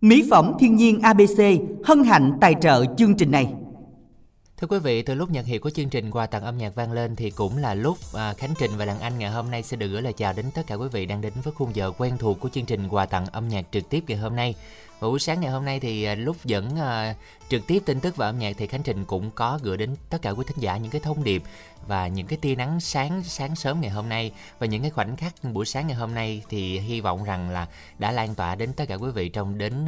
Mỹ phẩm thiên nhiên ABC hân hạnh tài trợ chương trình này. Thưa quý vị, từ lúc nhận hiệu của chương trình quà tặng âm nhạc vang lên thì cũng là lúc à, Khánh Trình và Đàn Anh ngày hôm nay sẽ được gửi lời chào đến tất cả quý vị đang đến với khung giờ quen thuộc của chương trình quà tặng âm nhạc trực tiếp ngày hôm nay. Và buổi sáng ngày hôm nay thì à, lúc dẫn uh, trực tiếp tin tức và âm nhạc thì Khánh Trình cũng có gửi đến tất cả quý thính giả những cái thông điệp và những cái tia nắng sáng sáng sớm ngày hôm nay và những cái khoảnh khắc buổi sáng ngày hôm nay thì hy vọng rằng là đã lan tỏa đến tất cả quý vị trong đến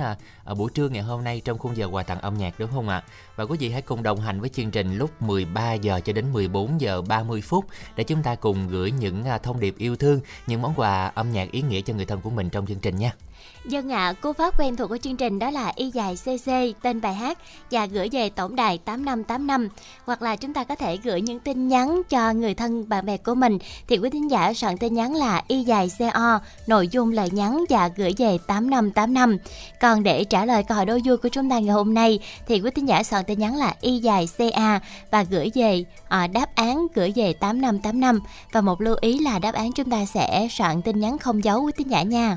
uh, buổi trưa ngày hôm nay trong khung giờ quà tặng âm nhạc đúng không ạ? Và quý vị hãy cùng đồng hành với chương trình lúc 13 giờ cho đến 14 giờ 30 phút để chúng ta cùng gửi những uh, thông điệp yêu thương, những món quà âm nhạc ý nghĩa cho người thân của mình trong chương trình nha. Dân ạ, à, cú pháp quen thuộc của chương trình đó là y dài CC tên bài hát và gửi về tổng đài 8585 hoặc là chúng ta có thể gửi những tin nhắn cho người thân bạn bè của mình thì quý thính giả soạn tin nhắn là y dài CO nội dung lời nhắn và gửi về 8585. Còn để trả lời câu hỏi đố vui của chúng ta ngày hôm nay thì quý thính giả soạn tin nhắn là y dài CA và gửi về à, đáp án gửi về 8585 và một lưu ý là đáp án chúng ta sẽ soạn tin nhắn không dấu quý thính giả nha.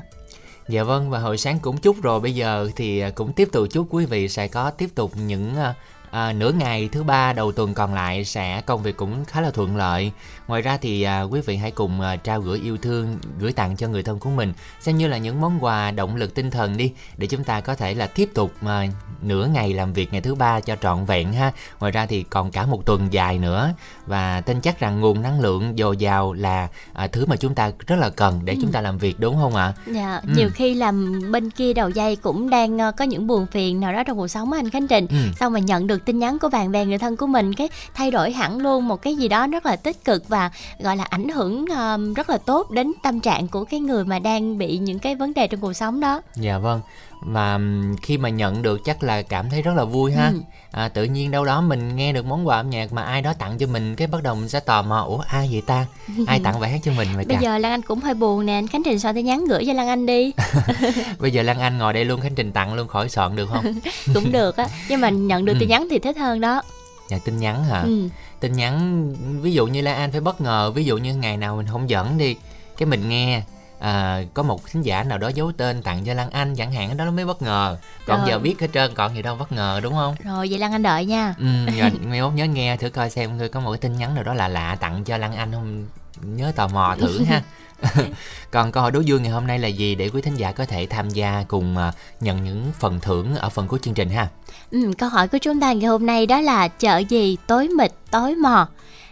Dạ vâng và hồi sáng cũng chúc rồi bây giờ thì à, cũng tiếp tục chúc quý vị sẽ có tiếp tục những à, à, nửa ngày thứ ba đầu tuần còn lại sẽ công việc cũng khá là thuận lợi ngoài ra thì à, quý vị hãy cùng à, trao gửi yêu thương gửi tặng cho người thân của mình xem như là những món quà động lực tinh thần đi để chúng ta có thể là tiếp tục à, nửa ngày làm việc ngày thứ ba cho trọn vẹn ha ngoài ra thì còn cả một tuần dài nữa và tin chắc rằng nguồn năng lượng dồi dào là à, thứ mà chúng ta rất là cần để ừ. chúng ta làm việc đúng không ạ dạ ừ. nhiều khi làm bên kia đầu dây cũng đang uh, có những buồn phiền nào đó trong cuộc sống anh khánh trình ừ. xong mà nhận được tin nhắn của bạn bè người thân của mình cái thay đổi hẳn luôn một cái gì đó rất là tích cực và gọi là ảnh hưởng uh, rất là tốt đến tâm trạng của cái người mà đang bị những cái vấn đề trong cuộc sống đó. Dạ vâng. Và khi mà nhận được chắc là cảm thấy rất là vui ha. Ừ. à, tự nhiên đâu đó mình nghe được món quà âm nhạc mà ai đó tặng cho mình cái bắt đầu mình sẽ tò mò ủa ai vậy ta? Ai tặng bài hát cho mình vậy bây giờ lan anh cũng hơi buồn nè anh khánh trình soạn tin nhắn gửi cho lan anh đi. Bây giờ lan anh ngồi đây luôn khánh trình tặng luôn khỏi soạn được không? Cũng được á nhưng mà nhận được ừ. tin nhắn thì thích hơn đó. Dạ tin nhắn hả? Ừ. tin nhắn ví dụ như lan anh phải bất ngờ ví dụ như ngày nào mình không dẫn đi cái mình nghe à, có một khán giả nào đó giấu tên tặng cho Lan Anh chẳng hạn đó nó mới bất ngờ. Còn rồi. giờ biết hết trơn còn gì đâu bất ngờ đúng không? Rồi vậy Lan Anh đợi nha. Ừ rồi mai mốt nhớ nghe thử coi xem có một cái tin nhắn nào đó là lạ tặng cho Lan Anh không? Nhớ tò mò thử ha còn câu hỏi đố vui ngày hôm nay là gì để quý thính giả có thể tham gia cùng uh, nhận những phần thưởng ở phần cuối chương trình ha? Ừ, câu hỏi của chúng ta ngày hôm nay đó là chợ gì tối mịt tối mò?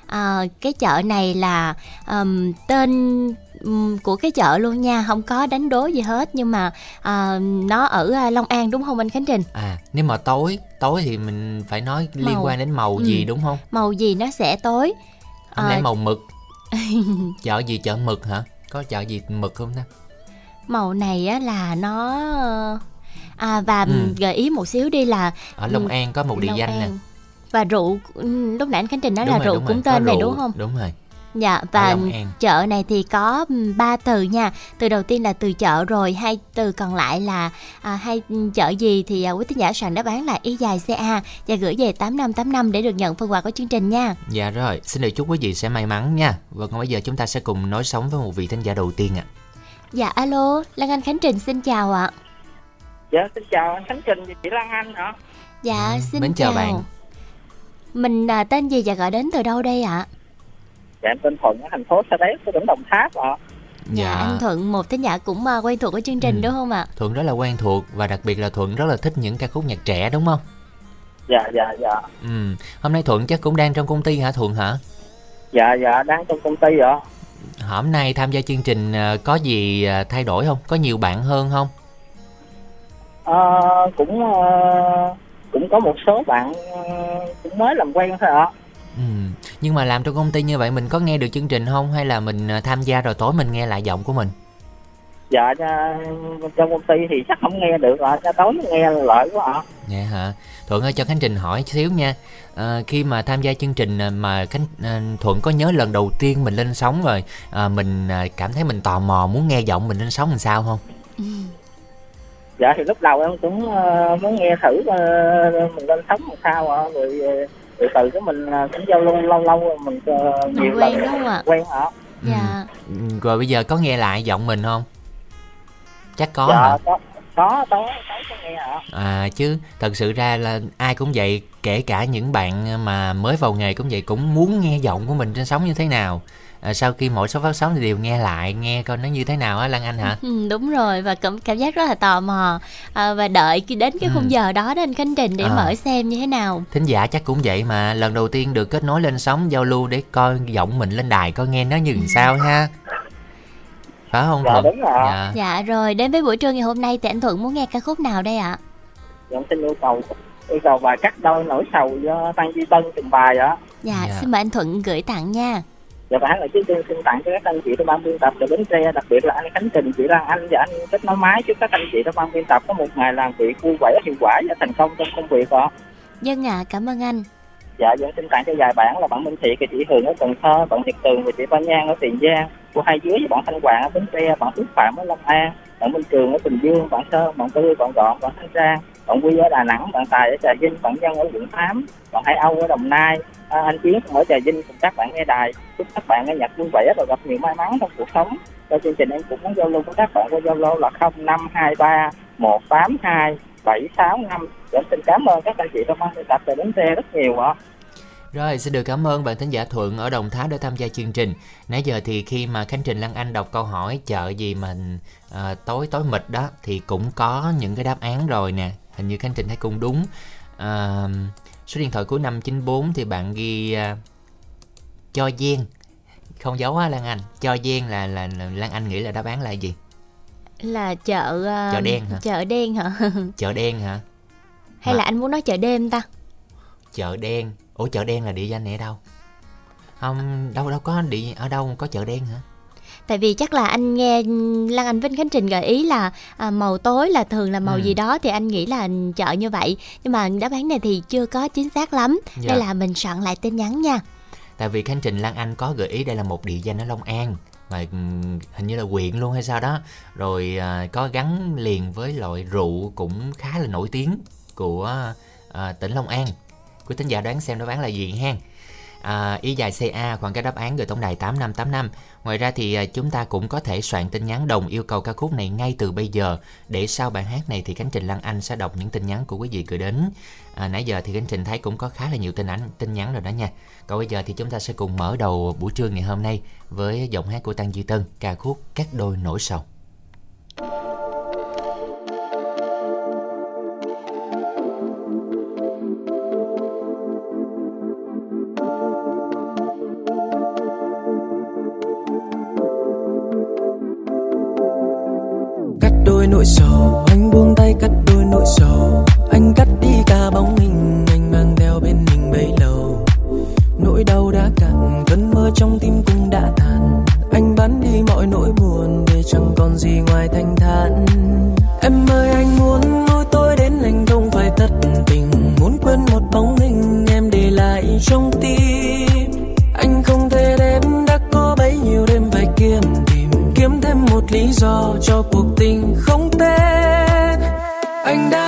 À, cái chợ này là um, tên của cái chợ luôn nha không có đánh đố gì hết nhưng mà à, nó ở à, Long An đúng không anh Khánh Trình? À nếu mà tối tối thì mình phải nói màu. liên quan đến màu ừ. gì đúng không? Màu gì nó sẽ tối? Không à... lẽ màu mực? Chợ gì chợ mực hả có chợ gì mực không ta? Màu này á là nó à và ừ. gợi ý một xíu đi là ở Long An có một địa danh nè. Và rượu lúc nãy anh Khánh Trình nói đúng là rồi, rượu cũng tên này đúng không? đúng rồi Dạ và chợ này thì có ba từ nha. Từ đầu tiên là từ chợ rồi, hai từ còn lại là à, hai chợ gì thì à, quý thính giả soạn đáp án là y dài CA và gửi về 8585 để được nhận phần quà của chương trình nha. Dạ rồi, xin được chúc quý vị sẽ may mắn nha. Và còn bây giờ chúng ta sẽ cùng nói sống với một vị thính giả đầu tiên ạ. À. Dạ alo, Lan Anh Khánh Trình xin chào ạ. Dạ xin chào anh Khánh Trình chị Lan Anh hả? Dạ ừ, xin chào. chào bạn. Mình à, tên gì và gọi đến từ đâu đây ạ? À? Dạ em tên thuận ở thành phố sa đéc của tỉnh đồng tháp ạ Dạ, dạ anh Thuận một thính giả cũng uh, quen thuộc của chương trình ừ. đúng không ạ? Thuận rất là quen thuộc và đặc biệt là Thuận rất là thích những ca khúc nhạc trẻ đúng không? Dạ dạ dạ. Ừ, hôm nay Thuận chắc cũng đang trong công ty hả Thuận hả? Dạ dạ đang trong công ty ạ. Hôm nay tham gia chương trình ờ, có gì ờ, thay đổi không? Có nhiều bạn hơn không? À, cũng cũng có một số bạn cũng mới làm quen thôi ạ. Ừ. Nhưng mà làm trong công ty như vậy mình có nghe được chương trình không hay là mình à, tham gia rồi tối mình nghe lại giọng của mình? Dạ trong công ty thì chắc không nghe được ạ, à. tối nghe lợi quá ạ. À. Dạ hả? Thuận ơi cho Khánh Trình hỏi xíu nha. À, khi mà tham gia chương trình à, mà Khánh à, Thuận có nhớ lần đầu tiên mình lên sóng rồi à, mình cảm thấy mình tò mò muốn nghe giọng mình lên sóng làm sao không? Ừ. Dạ thì lúc đầu em cũng uh, muốn nghe thử uh, mình lên sóng làm sao ạ, rồi uh, từ từ cái mình à, cũng giao lưu lâu lâu mình uh, nhiều quen đúng không ạ? quen hả? Dạ. Ừ. rồi bây giờ có nghe lại giọng mình không? Chắc có dạ, hả? có có có nghe ạ à chứ thật sự ra là ai cũng vậy kể cả những bạn mà mới vào nghề cũng vậy cũng muốn nghe giọng của mình trên sóng như thế nào à, sau khi mỗi số phát sóng thì đều nghe lại nghe coi nó như thế nào á lan anh hả? Ừ, đúng rồi và cảm cảm giác rất là tò mò. À, và đợi đến cái khung ừ. giờ đó đó anh khánh trình để à. mở xem như thế nào. Thính giả chắc cũng vậy mà lần đầu tiên được kết nối lên sóng giao lưu để coi giọng mình lên đài coi nghe nó như sao ha? Phải không dạ, thuận? đúng rồi. Dạ. dạ rồi đến với buổi trưa ngày hôm nay thì anh thuận muốn nghe ca khúc nào đây ạ? Dạ xin yêu cầu yêu cầu bài cắt đôi nỗi sầu do tăng duy tân trình bày ạ. Dạ, dạ. xin mời anh thuận gửi tặng nha dạ bản là chương trình xin tặng cho các anh chị trong ban biên tập từ bến tre đặc biệt là anh khánh trình chị lan anh và anh kết nối máy chúc các anh chị trong ban biên tập có một ngày làm việc vui vẻ hiệu quả và thành công trong công việc ạ. Dân ạ à, cảm ơn anh. Dạ dân xin tặng cho vài bản là bạn minh thị của chị hường ở cần thơ bạn nhật tường và chị ba nhan ở tiền giang. Của hai dưới với bạn thanh hoàng ở bến tre bạn phước phạm ở long an bạn minh trường ở bình dương bạn sơn bạn tư bạn gọn bạn thanh trang bạn quy ở đà nẵng bạn tài ở trà vinh bạn nhân ở quận tám bạn hải âu ở đồng nai. À, anh chiến ở trà vinh cùng các bạn nghe đài. Chúc các bạn nghe nhạc vui vẻ và gặp nhiều may mắn trong cuộc sống. Cho chương trình em cũng muốn giao lưu với các bạn qua giao là không năm hai ba một tám hai bảy sáu năm. Dạ, xin cảm ơn các anh chị trong ban tập từ bến xe rất nhiều ạ. Rồi, xin được cảm ơn bạn thính giả Thuận ở Đồng Tháp đã tham gia chương trình. Nãy giờ thì khi mà Khánh Trình Lan Anh đọc câu hỏi chợ gì mà à, tối tối mịt đó thì cũng có những cái đáp án rồi nè. Hình như Khánh Trình thấy cũng đúng. À, số điện thoại cuối 594 thì bạn ghi à, cho gen không giấu á Lan Anh. Cho gen là, là là Lan Anh nghĩ là đáp án là gì? Là chợ uh, chợ đen hả? chợ đen hả? Chợ đen hả? Hay mà... là anh muốn nói chợ đêm ta? Chợ đen. Ủa chợ đen là địa danh này ở đâu? Không đâu đâu có địa ở đâu có chợ đen hả tại vì chắc là anh nghe Lan Anh Vinh Khánh Trình gợi ý là à, màu tối là thường là màu ừ. gì đó thì anh nghĩ là chợ như vậy. Nhưng mà đáp án này thì chưa có chính xác lắm dạ. đây là mình soạn lại tin nhắn nha. Tại vì Khánh Trình Lan Anh có gợi ý đây là một địa danh ở Long An mà ừ, hình như là huyện luôn hay sao đó. Rồi à, có gắn liền với loại rượu cũng khá là nổi tiếng của à, tỉnh Long An. Quý thính giả đoán xem đáp án là gì ha à, ý dài CA khoảng cách đáp án gửi tổng đài 8585 ngoài ra thì à, chúng ta cũng có thể soạn tin nhắn đồng yêu cầu ca khúc này ngay từ bây giờ. Để sau bài hát này thì Khánh Trình Lan Anh sẽ đọc những tin nhắn của quý vị gửi đến. À, nãy giờ thì Khánh Trình thấy cũng có khá là nhiều tin ảnh tin nhắn rồi đó nha. Còn bây giờ thì chúng ta sẽ cùng mở đầu buổi trưa ngày hôm nay với giọng hát của Tăng Duy Tân ca khúc Các đôi nổi sầu. Nỗi sầu. Anh buông tay cắt đôi nỗi sầu. Anh cắt đi cả bóng hình, anh mang theo bên mình bấy lâu. Nỗi đau đã cạn, cơn mơ trong tim cũng đã tàn. Anh bán đi mọi nỗi buồn, để chẳng còn gì ngoài thanh một lý do cho cuộc tình không tên. Anh đã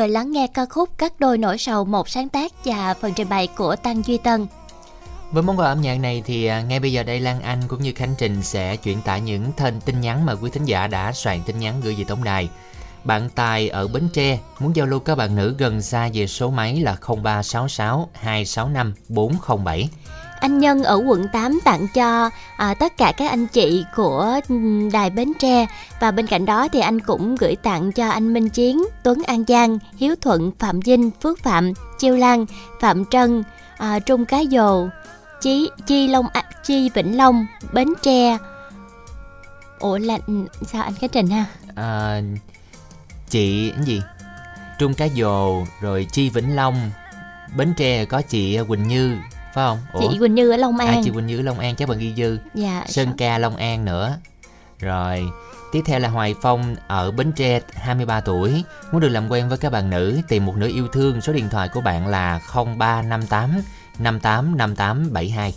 Vừa lắng nghe ca khúc Các đôi nỗi sầu một sáng tác và phần trình bày của Tăng Duy Tân. Với món quà âm nhạc này thì à, ngay bây giờ đây Lan Anh cũng như Khánh Trình sẽ chuyển tải những thân tin nhắn mà quý thính giả đã soạn tin nhắn gửi về tổng đài. Bạn Tài ở Bến Tre, muốn giao lưu các bạn nữ gần xa về số máy là 0366 265 407. Anh Nhân ở quận 8 tặng cho à, tất cả các anh chị của đài Bến Tre và bên cạnh đó thì anh cũng gửi tặng cho anh Minh Chiến, Tuấn An Giang, Hiếu Thuận, Phạm Vinh, Phước Phạm, Chiêu Lan, Phạm Trân, à, Trung Cá Dồ, Chí Chi Long à, Chi Vĩnh Long, Bến Tre. Ủa là sao anh Khánh Trình ha? À, chị cái gì? Trung Cá Dồ rồi Chi Vĩnh Long, Bến Tre có chị à, Quỳnh Như phải không? Ủa? chị Quỳnh Như ở Long à, An. à, chị Quỳnh Như ở Long An chắc bạn ghi dư. Dạ Sơn sao? Ca Long An nữa. Rồi tiếp theo là Hoài Phong ở Bến Tre 23 tuổi. Muốn được làm quen với các bạn nữ tìm một nửa yêu thương. Số điện thoại của bạn là 0358 585872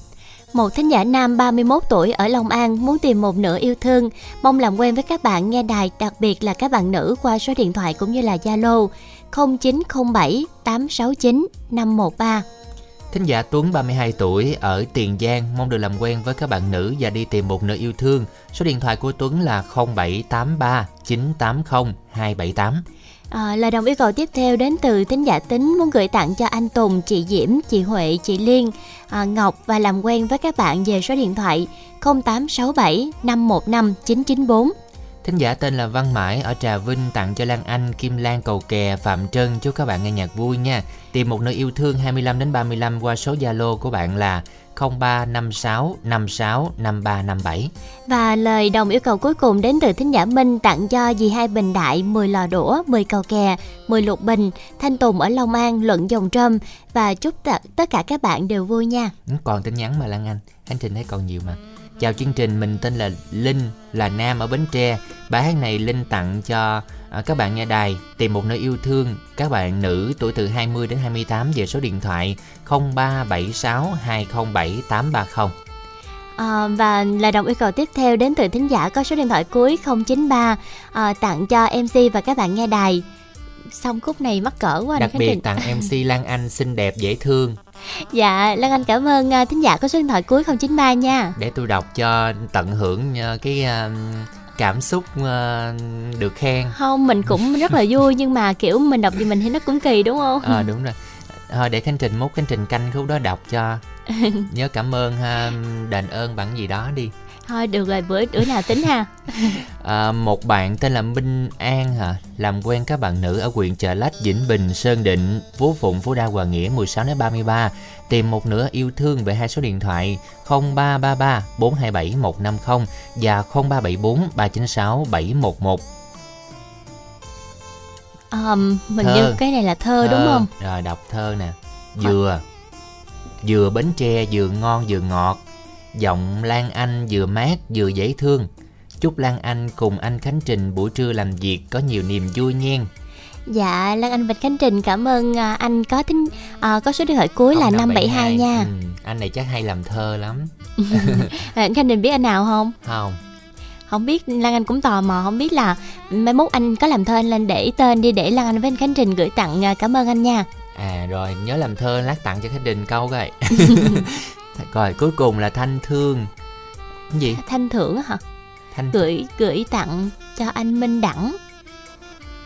một thính giả nam 31 tuổi ở Long An muốn tìm một nửa yêu thương, mong làm quen với các bạn nghe đài, đặc biệt là các bạn nữ qua số điện thoại cũng như là Zalo 0907 869 513. Thính giả Tuấn 32 tuổi ở Tiền Giang mong được làm quen với các bạn nữ và đi tìm một nửa yêu thương. Số điện thoại của Tuấn là 0783 980 278. À, lời đồng yêu cầu tiếp theo đến từ thính giả tính muốn gửi tặng cho anh Tùng, chị Diễm, chị Huệ, chị Liên, à, Ngọc và làm quen với các bạn về số điện thoại 0867 515 994. Thính giả tên là Văn Mãi ở Trà Vinh tặng cho Lan Anh, Kim Lan Cầu Kè, Phạm Trân chúc các bạn nghe nhạc vui nha. Tìm một nơi yêu thương 25 đến 35 qua số Zalo của bạn là 0356 56 5357. Và lời đồng yêu cầu cuối cùng đến từ thính giả Minh tặng cho dì hai bình đại, 10 lò đũa, 10 cầu kè, 10 lục bình, Thanh Tùng ở Long An, Luận Dòng Trâm và chúc t- tất cả các bạn đều vui nha. Còn tin nhắn mà Lan Anh, anh Trình thấy còn nhiều mà. Chào chương trình, mình tên là Linh, là Nam ở Bến Tre. Bài hát này Linh tặng cho à, các bạn nghe đài tìm một nơi yêu thương. Các bạn nữ tuổi từ 20 đến 28 về số điện thoại 0376 207 830. À, và lời đồng yêu cầu tiếp theo đến từ thính giả có số điện thoại cuối 093 à, tặng cho MC và các bạn nghe đài xong khúc này mắc cỡ quá đặc biệt tặng MC Lan Anh xinh đẹp dễ thương dạ Lan Anh cảm ơn uh, thính giả có số điện thoại cuối 093 nha. Để tôi đọc cho tận hưởng uh, cái uh, cảm xúc được khen. Không mình cũng rất là vui nhưng mà kiểu mình đọc gì mình thì nó cũng kỳ đúng không? Ờ à, đúng rồi. Thôi để khánh trình mốt khánh trình canh khúc đó đọc cho. Nhớ cảm ơn ha đền ơn bằng gì đó đi thôi được rồi bữa bữa nào tính ha. À, một bạn tên là Minh An hả? Làm quen các bạn nữ ở huyện Chợ Lách Vĩnh Bình Sơn Định Phú Phụng Phú Đa Hòa Nghĩa 16 đến 33 tìm một nửa yêu thương về hai số điện thoại 0333 427 150 và 0374 396 711 um, mình thơ. như cái này là thơ, thơ. đúng không? Rồi đọc thơ nè. Dừa. Dừa bến tre vừa ngon vừa ngọt Giọng Lan Anh vừa mát vừa dễ thương. Chúc Lan Anh cùng anh Khánh Trình buổi trưa làm việc có nhiều niềm vui nha Dạ Lan Anh và Khánh Trình cảm ơn à, anh có tính à, có số điện thoại cuối là 572 nha. Ừ, Anh này chắc hay làm thơ lắm. Khánh Trình biết anh nào không? Không. Không biết Lan Anh cũng tò mò không biết là mai mốt anh có làm thơ anh lên để tên đi để Lan Anh với anh Khánh Trình gửi tặng à, cảm ơn anh nha. À rồi nhớ làm thơ lát tặng cho Khánh Trình câu coi rồi cuối cùng là thanh thương. Cái gì? Thanh thưởng hả? Thanh gửi gửi tặng cho anh minh đẳng.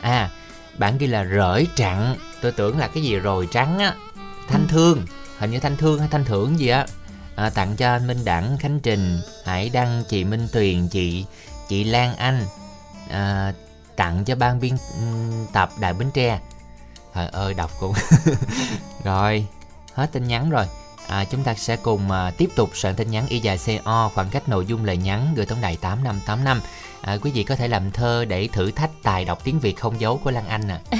À bản ghi là rỡi trặn tôi tưởng là cái gì rồi trắng á. Thanh ừ. thương. Hình như thanh thương hay thanh thưởng gì á. À, tặng cho anh minh đẳng khánh trình hải đăng chị minh tuyền chị chị lan anh. À, tặng cho ban biên tập đại bến tre. Trời ơi đọc cũng rồi hết tin nhắn rồi à, chúng ta sẽ cùng à, tiếp tục soạn tin nhắn y dài CO khoảng cách nội dung lời nhắn gửi tổng đài 8585 à, quý vị có thể làm thơ để thử thách tài đọc tiếng Việt không dấu của Lan Anh nè à.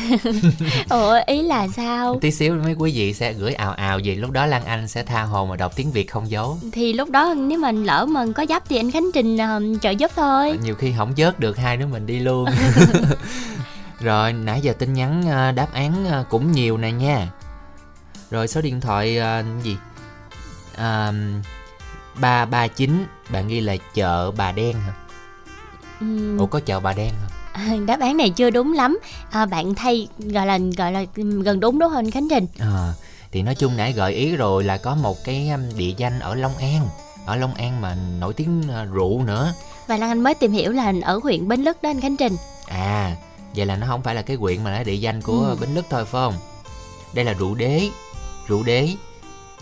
Ủa ý là sao? Tí xíu mấy quý vị sẽ gửi ào ào gì lúc đó Lan Anh sẽ tha hồ mà đọc tiếng Việt không dấu. Thì lúc đó nếu mình lỡ mà có dấp thì anh Khánh Trình uh, trợ giúp thôi. À, nhiều khi không vớt được hai đứa mình đi luôn. Rồi nãy giờ tin nhắn uh, đáp án uh, cũng nhiều nè nha. Rồi số điện thoại uh, gì ba ba chín bạn ghi là chợ bà đen hả? Ừ. ủa có chợ bà đen không? À, đáp án này chưa đúng lắm. À, bạn thay gọi là gọi là gần đúng đúng không khánh trình. À, thì nói chung nãy gợi ý rồi là có một cái địa danh ở long an. Ở long an mà nổi tiếng rượu nữa. Và lan anh mới tìm hiểu là ở huyện bến lức đó anh khánh trình. À vậy là nó không phải là cái huyện mà là địa danh của ừ. bến lức thôi phải không? Đây là rượu đế. Rượu đế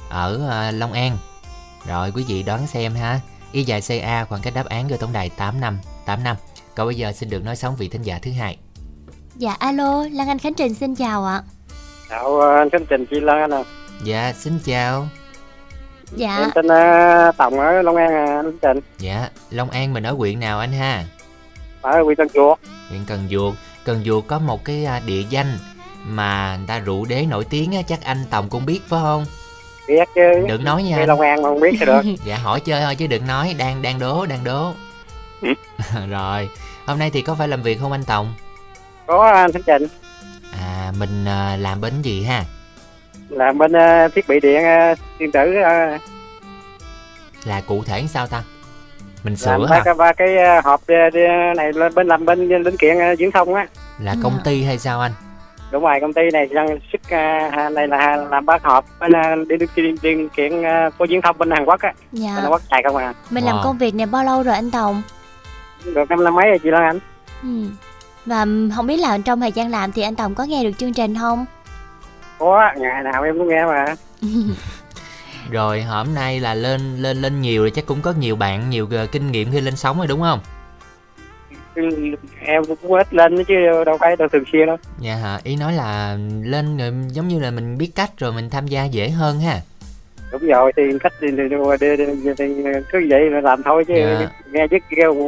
ở uh, long an rồi quý vị đoán xem ha y dài ca khoảng cách đáp án gửi tổng đài tám năm 8 năm. Còn bây giờ xin được nói sống vị thính giả thứ hai. Dạ alo, Lan Anh Khánh Trình xin chào ạ. Chào ờ, anh Khánh Trình chị Lan Anh ạ. Dạ, xin chào. Dạ. Em tên uh, Tổng ở Long An à, anh Khánh Trình. Dạ, Long An mình ở huyện nào anh ha? Ở huyện Cần Duộc. Huyện Cần Duộc. Cần Duộc có một cái à, địa danh mà người ta rượu đế nổi tiếng á, chắc anh Tổng cũng biết phải không? Biết chứ. Đừng nói nha. Long An mà không biết thì được. dạ hỏi chơi thôi chứ đừng nói, đang đang đố, đang đố. rồi hôm nay thì có phải làm việc không anh Tòng có anh Thanh Trình à mình uh, làm bên gì ha làm bên uh, thiết bị điện uh, điện tử uh, là cụ thể sao ta mình sửa làm ba, hả? ba cái hộp này lên bên làm bên linh kiện viễn thông á là công ty hay sao anh đúng rồi công ty này đang xuất uh, này là làm bác hộp bên uh, đi đi đi kiện uh, có viễn thông bên Hàn Quốc á. Dạ. bên Hàn Quốc xài không à. Mình wow. làm công việc này bao lâu rồi anh Tòng? Được năm năm mấy rồi chị Lan Anh? Ừ. và không biết là trong thời gian làm thì anh Tòng có nghe được chương trình không? Có ngày nào em cũng nghe mà. Rồi hôm nay là lên lên lên nhiều rồi chắc cũng có nhiều bạn nhiều uh, kinh nghiệm khi lên sóng rồi đúng không em cũng ít lên chứ đâu phải đâu thường xuyên đâu. Dạ hả ý nói là lên rồi giống như là mình biết cách rồi mình tham gia dễ hơn ha. Đúng rồi thì cách thì, thì, thì, thì, thì cứ vậy là làm thôi chứ dạ. nghe chứ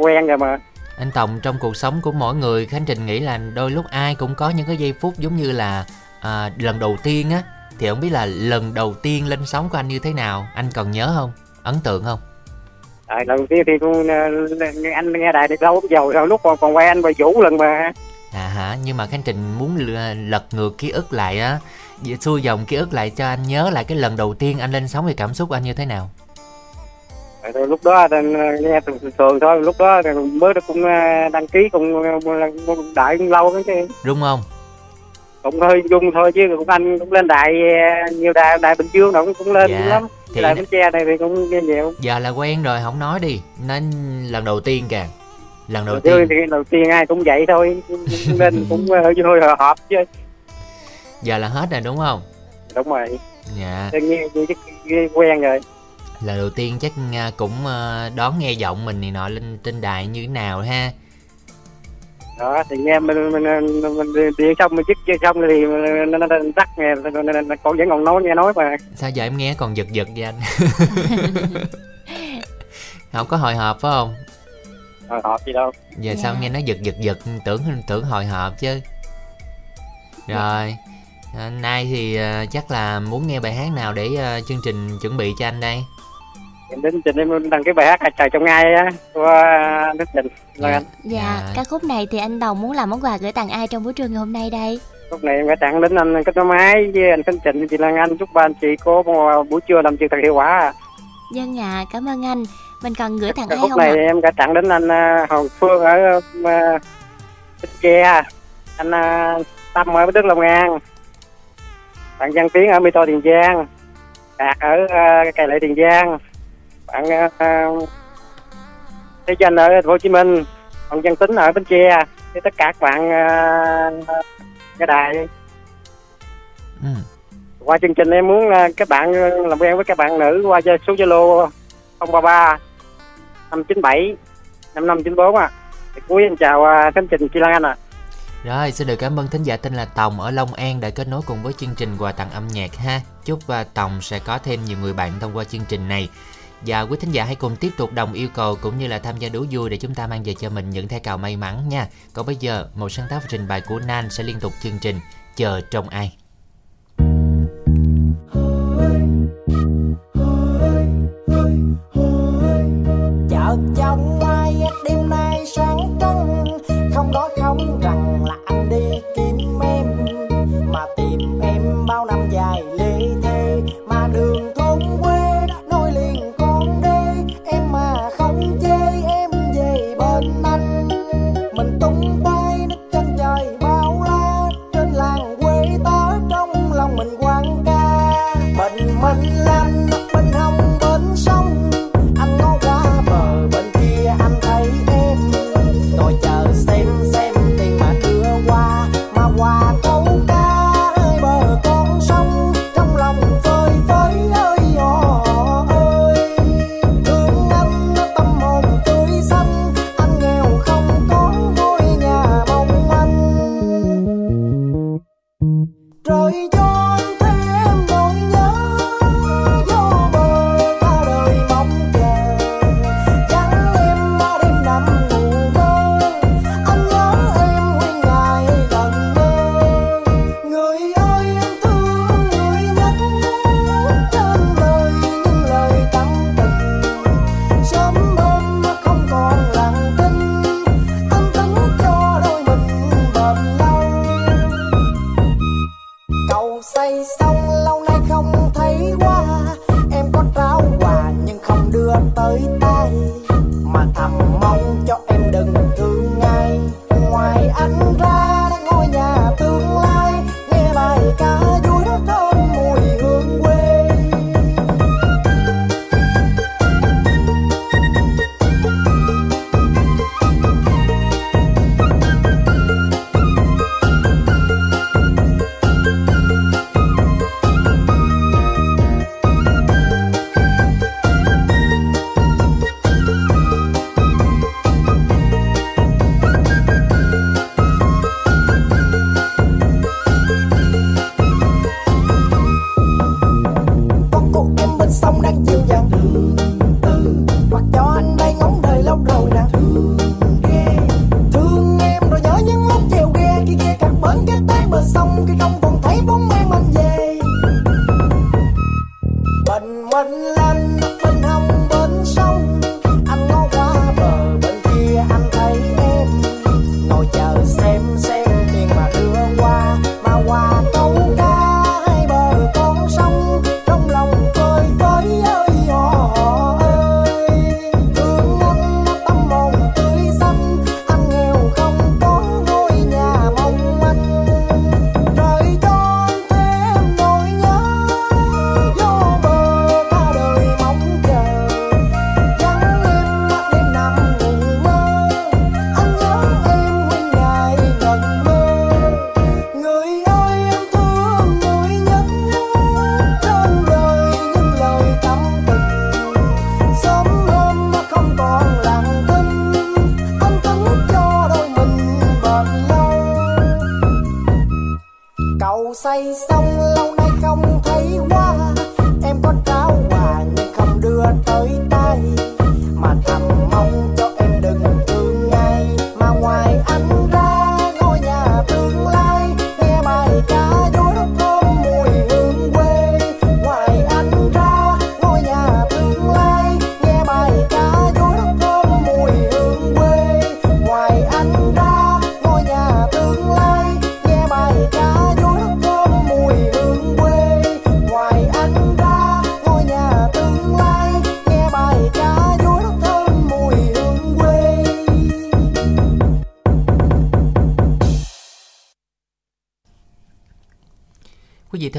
quen rồi mà. Anh Tòng trong cuộc sống của mỗi người Khánh Trình nghĩ là đôi lúc ai cũng có những cái giây phút giống như là à, lần đầu tiên á. Thì không biết là lần đầu tiên lên sóng của anh như thế nào anh còn nhớ không? Ấn tượng không à, lần tiên thì cũng anh nghe đài được lâu rồi rồi lúc còn còn quay anh và vũ lần mà. À hả nhưng mà khánh trình muốn lật ngược ký ức lại á. Xuôi dòng ký ức lại cho anh nhớ lại cái lần đầu tiên anh lên sóng thì cảm xúc anh như thế nào? Lúc đó nghe thường thường thôi lúc đó mới cũng ờ, đăng ký cũng ờ, đợi lâu cái đúng không cũng hơi dung thôi chứ cũng anh cũng lên đài ờ, nhiều đài đài bình dương cũng cũng lên dạ. lắm. thì đài bến tre này thì cũng nghe nhiều. Giờ là quen rồi không nói đi. Nên lần đầu tiên kìa. Lần đầu tiên. thì đầu tiên ai cũng vậy thôi. Nên cũng hơi hơi hợp chứ. Giờ là hết rồi đúng không? Đúng rồi. Dạ. Nghe, nghe, quen rồi. Là đầu tiên chắc à, cũng à, đón nghe giọng mình này nọ lên trên đài như thế nào ha đó thì nghe mình mình, mình, mình điện xong mình chích xong thì nó tắt nghe con vẫn còn nói nghe nói mà. Sao giờ em nghe còn giật giật vậy anh? Không có hồi hộp phải không? Hồi hộp gì đâu. Giờ yeah. sao nghe nó giật giật giật tưởng tưởng hồi hộp chứ. Rồi à, nay thì uh, chắc là muốn nghe bài hát nào để uh, chương trình chuẩn bị cho anh đây em đến trình em đăng cái bài hát trời trong ai á của đức trình dạ. anh dạ. dạ. ca khúc này thì anh đồng muốn làm món quà gửi tặng ai trong buổi trưa ngày hôm nay đây? Lúc này em gửi tặng đến anh cách máy với anh khánh trình chị lan anh. Chúc ba anh chị có một buổi trưa làm việc thật hiệu quả. Dân à cảm ơn anh. Mình còn gửi tặng ai không này à? em gửi tặng đến anh uh, hồng phương ở uh, Bến Tre. Anh uh, tâm ở đức long an. Bạn văn tiến ở mỹ to tiền giang. Đạt ở cây lệ tiền giang bạn à, uh, Thế Danh ở Thành phố Hồ Chí Minh, còn Văn Tính ở Bến Tre, với tất cả các bạn à, uh, nghe đài. Ừ. Qua chương trình em muốn uh, các bạn làm quen với các bạn nữ qua số Zalo 033 597 5594 à. Cuối em chào uh, khánh trình Chi Lan ạ. À. Rồi, xin được cảm ơn thính giả tên là Tòng ở Long An đã kết nối cùng với chương trình quà tặng âm nhạc ha. Chúc và Tòng sẽ có thêm nhiều người bạn thông qua chương trình này. Và quý thính giả hãy cùng tiếp tục đồng yêu cầu cũng như là tham gia đố vui để chúng ta mang về cho mình những thẻ cào may mắn nha. Còn bây giờ, một sáng tác trình bày của Nan sẽ liên tục chương trình Chờ trong ai.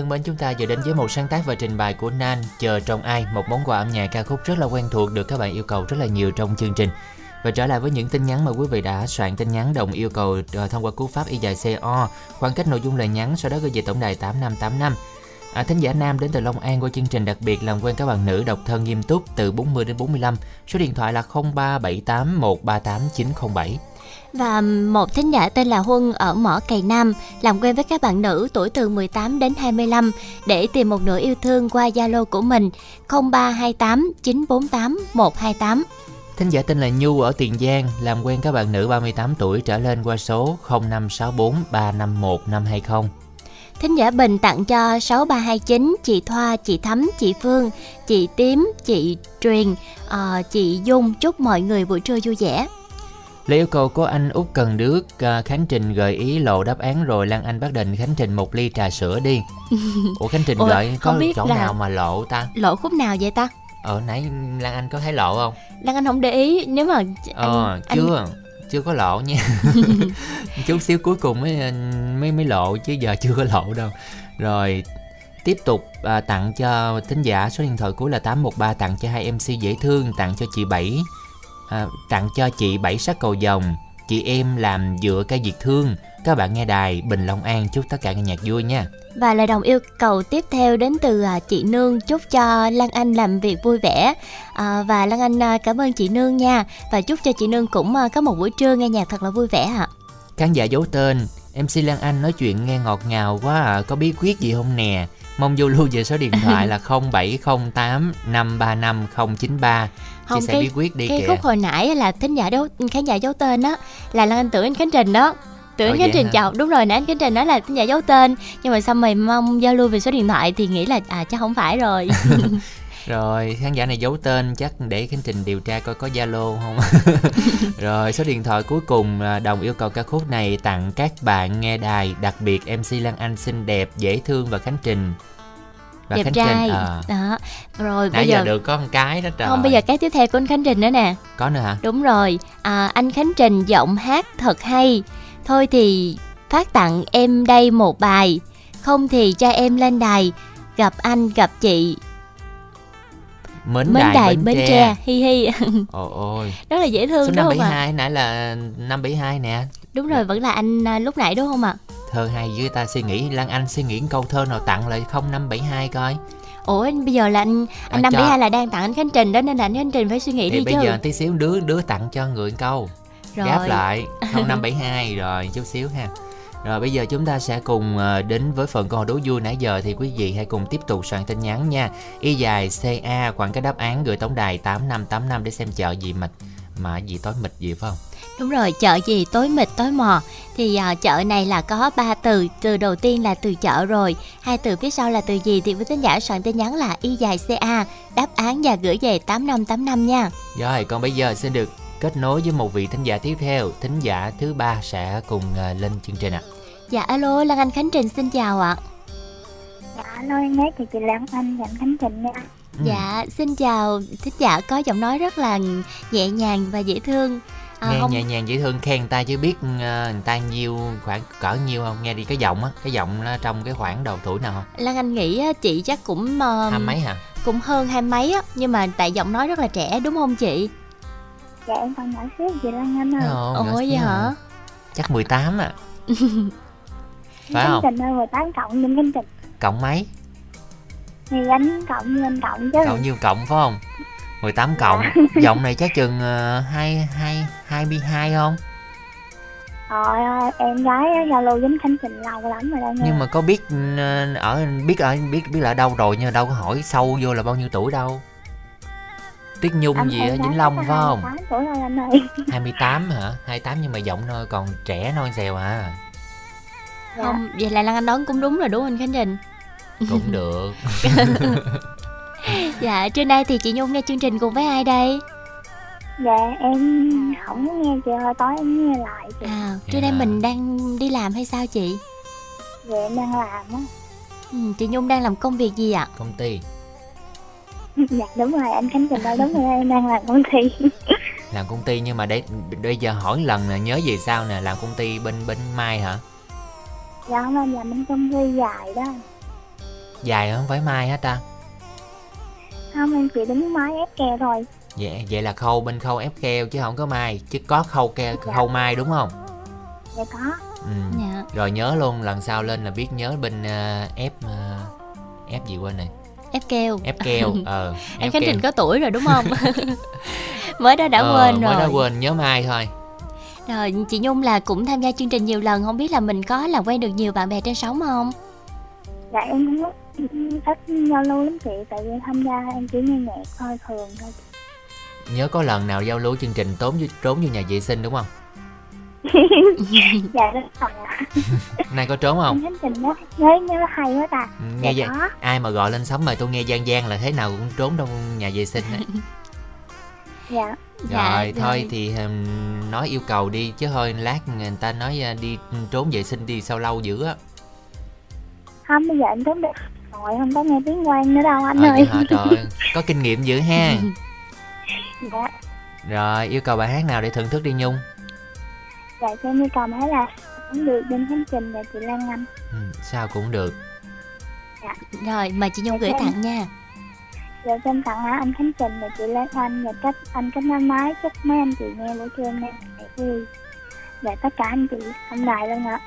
mến, chúng ta giờ đến với một sáng tác và trình bày của Nan Chờ Trong Ai, một món quà âm nhạc ca khúc rất là quen thuộc được các bạn yêu cầu rất là nhiều trong chương trình. Và trở lại với những tin nhắn mà quý vị đã soạn tin nhắn đồng yêu cầu ờ, thông qua cú pháp y dài CO, khoảng cách nội dung lời nhắn sau đó gửi về tổng đài 8585. À, thính giả nam đến từ Long An qua chương trình đặc biệt làm quen các bạn nữ độc thân nghiêm túc từ 40 đến 45, số điện thoại là 0378138907 một thính giả tên là Huân ở Mỏ Cày Nam làm quen với các bạn nữ tuổi từ 18 đến 25 để tìm một nửa yêu thương qua Zalo của mình 0328 948 128. Thính giả tên là Nhu ở Tiền Giang làm quen các bạn nữ 38 tuổi trở lên qua số 0564 351 520. Thính giả Bình tặng cho 6329 chị Thoa, chị Thắm, chị Phương, chị Tím, chị Truyền, ờ, chị Dung chúc mọi người buổi trưa vui vẻ. Lấy yêu cầu của anh Út Cần Đước à, Khánh Trình gợi ý lộ đáp án rồi Lan Anh bắt định Khánh Trình một ly trà sữa đi. Ủa Khánh Trình gợi có biết chỗ là- nào mà lộ ta? Lộ khúc nào vậy ta? Ở nãy Lan Anh có thấy lộ không? Lan Anh không để ý nếu mà anh, Ờ anh- chưa chưa có lộ nha. Chút xíu cuối cùng mới mới mới lộ chứ giờ chưa có lộ đâu. Rồi tiếp tục à, tặng cho thính giả số điện thoại cuối là 813 tặng cho hai MC dễ thương tặng cho chị Bảy à, tặng cho chị Bảy sắc cầu vồng. Chị em làm dựa cây diệt thương. Các bạn nghe đài Bình Long An chúc tất cả nghe nhạc vui nha. Và lời đồng yêu cầu tiếp theo đến từ à, chị Nương. Chúc cho Lan Anh làm việc vui vẻ. À, và Lan Anh à, cảm ơn chị Nương nha. Và chúc cho chị Nương cũng à, có một buổi trưa nghe nhạc thật là vui vẻ ạ. Khán giả giấu tên MC Lan Anh nói chuyện nghe ngọt ngào quá à. Có bí quyết gì không nè? Mong vô lưu về số điện thoại là 0708 535 093 Không, Chia sẻ cái- bí quyết đi Cái kìa khúc hồi nãy là thính giả đấu khán giả giấu tên đó là Lan Anh tưởng anh Khánh Trình đó. Tưởng Ồ, Khánh Trình hả? chào đúng rồi nãy anh Khánh Trình nói là thính giả giấu tên nhưng mà xong mày mong giao lưu về số điện thoại thì nghĩ là à chắc không phải rồi. Rồi khán giả này giấu tên chắc để Khánh Trình điều tra coi có Zalo không Rồi số điện thoại cuối cùng là đồng yêu cầu ca khúc này tặng các bạn nghe đài Đặc biệt MC Lan Anh xinh đẹp, dễ thương và Khánh Trình Và Đẹp Khánh trai. Trình ờ. Đó. Rồi Nãy bây giờ giờ được có một cái đó trời không bây giờ cái tiếp theo của anh Khánh Trình nữa nè. Có nữa hả? Đúng rồi, à, anh Khánh Trình giọng hát thật hay. Thôi thì phát tặng em đây một bài, không thì cho em lên đài, gặp anh gặp chị, Mến, mến đài, đài Bến Tre, Tre, hi hi. Ôi ôi Rất là dễ thương Số đúng không ạ? 572 nãy là 572 nè Đúng rồi, vẫn là anh à, lúc nãy đúng không ạ? Thơ hay với ta suy nghĩ Lan Anh suy nghĩ câu thơ nào tặng lại 0572 coi Ủa anh bây giờ là anh anh À, năm bảy hai là đang tặng anh Khánh Trình đó nên là anh Khánh Trình phải suy nghĩ Thì đi bây chứ. giờ tí xíu đứa đứa tặng cho người câu Rồi. Gáp lại 0572 rồi chút xíu ha rồi bây giờ chúng ta sẽ cùng ờ, đến với phần câu hỏi đố vui nãy giờ thì quý vị hãy cùng tiếp tục soạn tin nhắn nha. Y dài CA khoảng cái đáp án gửi tổng đài 8585 để xem chợ gì mịch mà gì tối mịch gì phải không? Đúng rồi, chợ gì tối mịt tối mò Thì à, chợ này là có 3 từ Từ đầu tiên là từ chợ rồi Hai từ phía sau là từ gì Thì quý tín giả soạn tin nhắn là y dài CA Đáp án và gửi về 8585 nha Rồi còn bây giờ xin được kết nối với một vị thính giả tiếp theo. Thính giả thứ ba sẽ cùng ờ, lên chương trình ạ. Dạ alo, Lan Anh Khánh Trình xin chào ạ Dạ, alo em gái thì chị Lan Anh và Khánh Trình nha. Ừ. Dạ, xin chào Thính giả có giọng nói rất là nhẹ nhàng và dễ thương à, nghe không- nhẹ nhàng dễ thương khen người ta chứ biết ờ, người ta nhiêu khoảng cỡ nhiêu không nghe đi cái giọng á cái giọng nó trong cái khoảng đầu tuổi nào không Lan Anh nghĩ á, chị chắc cũng ờ, hai mấy hả cũng hơn hai mấy á Nhưng mà tại giọng nói rất là trẻ đúng không chị? Dạ em còn nhỏ xíu chị Lan Anh ơi. Ồ, Ồ nhỏ vậy hả? chắc 18 à phải không? Trình ơi 18 cộng nhưng Khánh Trình cộng mấy? Thì anh cộng như anh cộng chứ. cộng nhiêu cộng phải không? 18 cộng. Giọng này chắc chừng uh, hai hai hai mươi hai không? Trời ơi, em gái á, giao lưu với anh Khánh Trình lâu lắm rồi đó nha. nhưng mà có biết ờ, ở biết ở biết biết là ở đâu rồi nhưng đâu có hỏi sâu vô là bao nhiêu tuổi đâu Tuyết Nhung Anh- gì ở Vĩnh Long phải không 28 tuổi rồi anh ơi. 28 hả 28 nhưng mà giọng nó còn trẻ non xèo à Dạ. Không, vậy là Lan Anh đoán cũng đúng rồi đúng không anh Khánh Trình? cũng được Dạ, trưa nay thì chị Nhung nghe chương trình cùng với ai đây? Dạ em không có nghe chị ơi, tối em nghe lại chị. À, trưa nay Dạ. mình đang đi làm hay sao chị? Dạ em đang làm á. Ừ, chị Nhung đang làm công việc gì ạ? công ty Dạ đúng rồi, anh Khánh Trình ơi, đúng rồi em đang làm công ty. làm công ty nhưng mà để bây giờ hỏi lần nè nhớ về sao nè làm công ty bên bên mai hả Dạ không em làm bên công ty dài đó. dài không phải mai hết ta Không em chỉ đứng máy ép kè thôi. vậy vậy là khâu bên khâu ép keo chứ không có mai chứ có khâu keo Dạ. khâu mai đúng không Dạ có. ừ. Dạ. rồi nhớ luôn lần sau lên là biết nhớ bên ờ, ép ờ, ép gì quên này Ép keo. ép keo ờ Anh ép Khánh. Trình có tuổi rồi đúng không? mới đó đã Ờ, quên mới rồi. đã quên nhớ mai thôi Rồi chị Nhung là cũng tham gia chương trình nhiều lần Không biết là mình có làm quen được nhiều bạn bè trên sóng không? Dạ em không có thích giao lưu lắm chị Tại vì tham gia em chỉ nghe nhạc thôi thường thôi Nhớ có lần nào giao lưu chương trình tốn trốn vô nhà vệ sinh đúng không? Dạ đúng rồi Nay có trốn không? khánh trình đó Nhớ nhớ hay quá ta. Ừ, Nghe Dạ gian, có. ai mà gọi lên sóng mà tôi nghe gian gian là thế nào cũng trốn trong nhà vệ sinh ấy. Dạ. Rồi thôi thì ừm, nói yêu cầu đi chứ thôi lát người ta nói à, đi trốn vệ sinh đi sao lâu dữ á. Không bây giờ em trốn được rồi Không có nghe tiếng quan nữa đâu anh vậy ơi. hả? Trời có kinh nghiệm dữ ha. Dạ. Rồi yêu cầu bài hát nào để thưởng thức đi nhung Dạ cho như cầu thấy là Cũng được bên khánh trình và chị Lan Anh. Ừ, sao cũng được. Rồi mời chị Nhung gửi tặng nha. Dạ xin tặng hả? Anh Khánh Trình và chị Lan Anh và cách anh cách năm máy chúc mấy anh chị nghe buổi trưa thật vui và tất cả anh chị trong đài luôn ạ.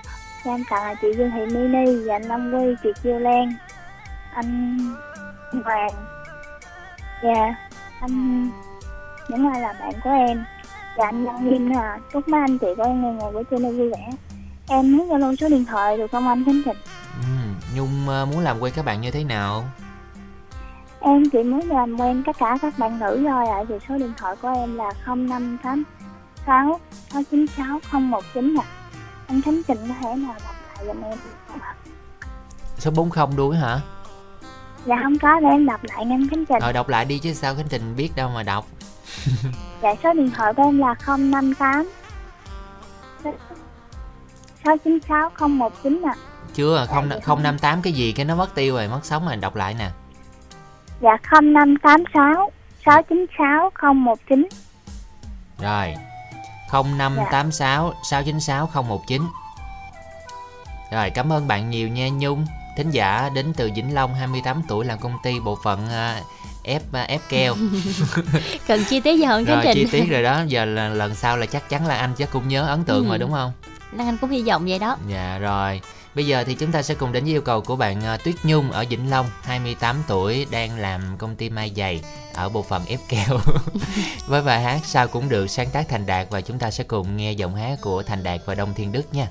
Dạ, em tặng là chị Dương Thị Mini và anh Long Quy chị Chiêu Lan. Anh Hoàng. Và anh những ai là bạn của em và anh Văn nữa à. chúc mấy anh chị em nghe ngày buổi trưa nay vui vẻ em muốn zalo số điện thoại được không anh Khánh Trình ừ, nhung à, muốn làm quen các bạn như thế nào Em chỉ muốn làm quen tất cả các bạn nữ thôi ạ. Thì số điện thoại của em là 0586 696 019 ạ. Anh Khánh Trình có thể nào đọc lại giùm em được không ạ? số 40 đuôi hả Dạ không có để em đọc lại anh Khánh Trình. rồi đọc lại đi chứ sao khánh trình biết đâu mà đọc Dạ số điện thoại của em là 058 696 019 ạ. chưa không không năm tám cái gì cái nó mất tiêu rồi mất sống rồi đọc lại nè. Dạ 0586 696 019. Rồi 0586 696 019 Rồi cảm ơn bạn nhiều nha Nhung. Thính giả đến từ Vĩnh Long 28 tuổi làm công ty bộ phận à, ép à, ép keo. Cần chi tiết gì Khánh Rồi Trình? chi tiết rồi đó. Giờ là, lần sau là chắc chắn là anh chắc cũng nhớ ấn tượng Ừ. rồi đúng không? Lan Anh cũng hy vọng vậy đó. Dạ rồi. Bây giờ thì chúng ta sẽ cùng đến với yêu cầu của bạn à, Tuyết Nhung ở Vĩnh Long 28 tuổi đang làm công ty may giày ở bộ phận ép keo. Với bài hát sao cũng được sáng tác Thành Đạt và chúng ta sẽ cùng nghe giọng hát của Thành Đạt và Đông Thiên Đức nha.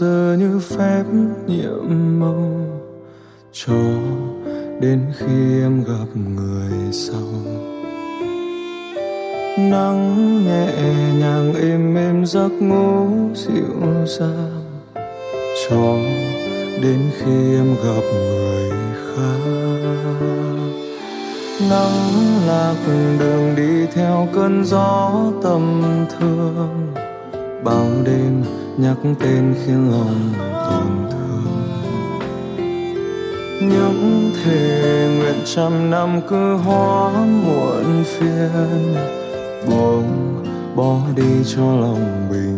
Sơ như phép nhiệm màu cho đến khi em gặp người sau. Nắng nhẹ nhàng êm êm giấc ngủ dịu dàng cho đến khi em gặp người khác. Nắng lạc đường đi theo cơn gió tầm thương bao đêm nhắc tên khiến lòng tổn thương. Những thề nguyện trăm năm cứ hóa muộn phiền. Buông bỏ đi cho lòng bình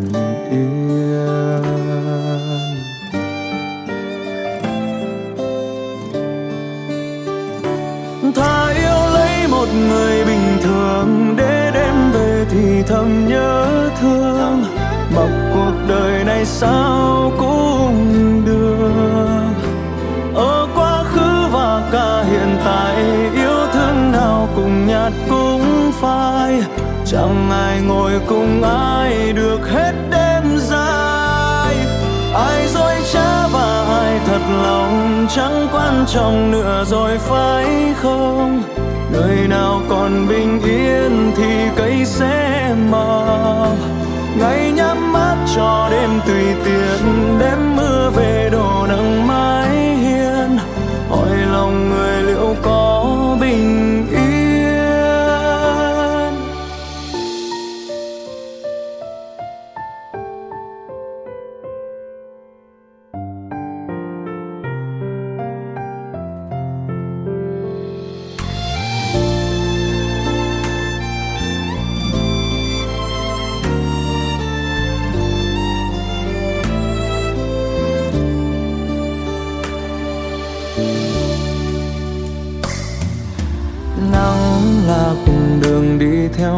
sao cũng được. Ở quá khứ và cả hiện tại, yêu thương nào cùng nhạt cũng phai. Chẳng ai ngồi cùng ai được hết đêm dài. Ai dối trá và ai thật lòng, chẳng quan trọng nữa rồi phải không? Nơi nào còn bình yên thì cây sẽ mọc. Ngày cho đêm tùy tiện đêm mưa về đổ nắng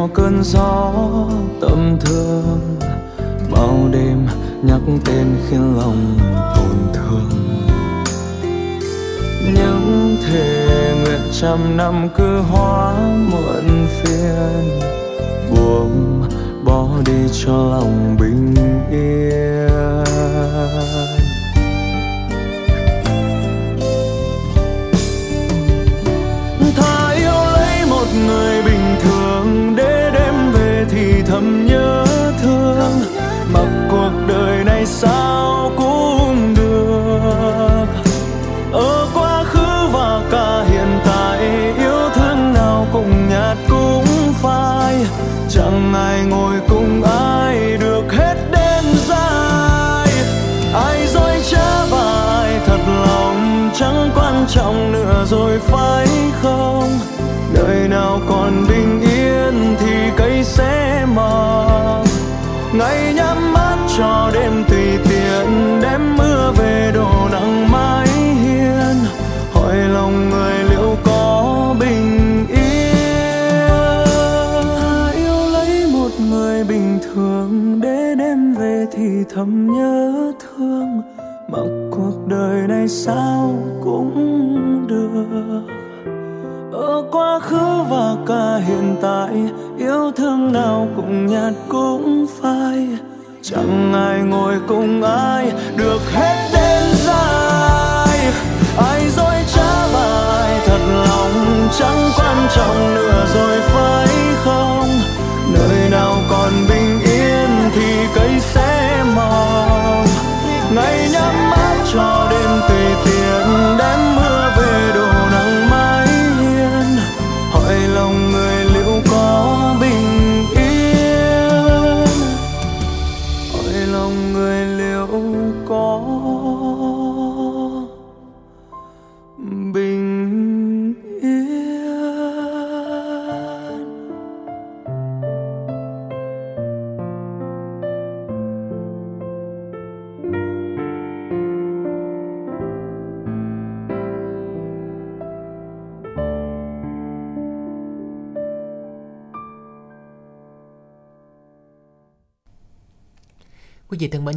theo cơn gió tâm thương bao đêm nhắc tên khiến lòng tổn thương. Những thề nguyện trăm năm cứ hóa muộn phiền. Buông bỏ đi cho lòng bình yên. Thầm nhớ thương, mặc cuộc đời này sao cũng được. Ở quá khứ và cả hiện tại, yêu thương nào cũng nhạt cũng phai. Chẳng ai ngồi cùng ai được hết đêm dài. Ai dối trá và ai thật lòng chẳng quan trọng nữa rồi phải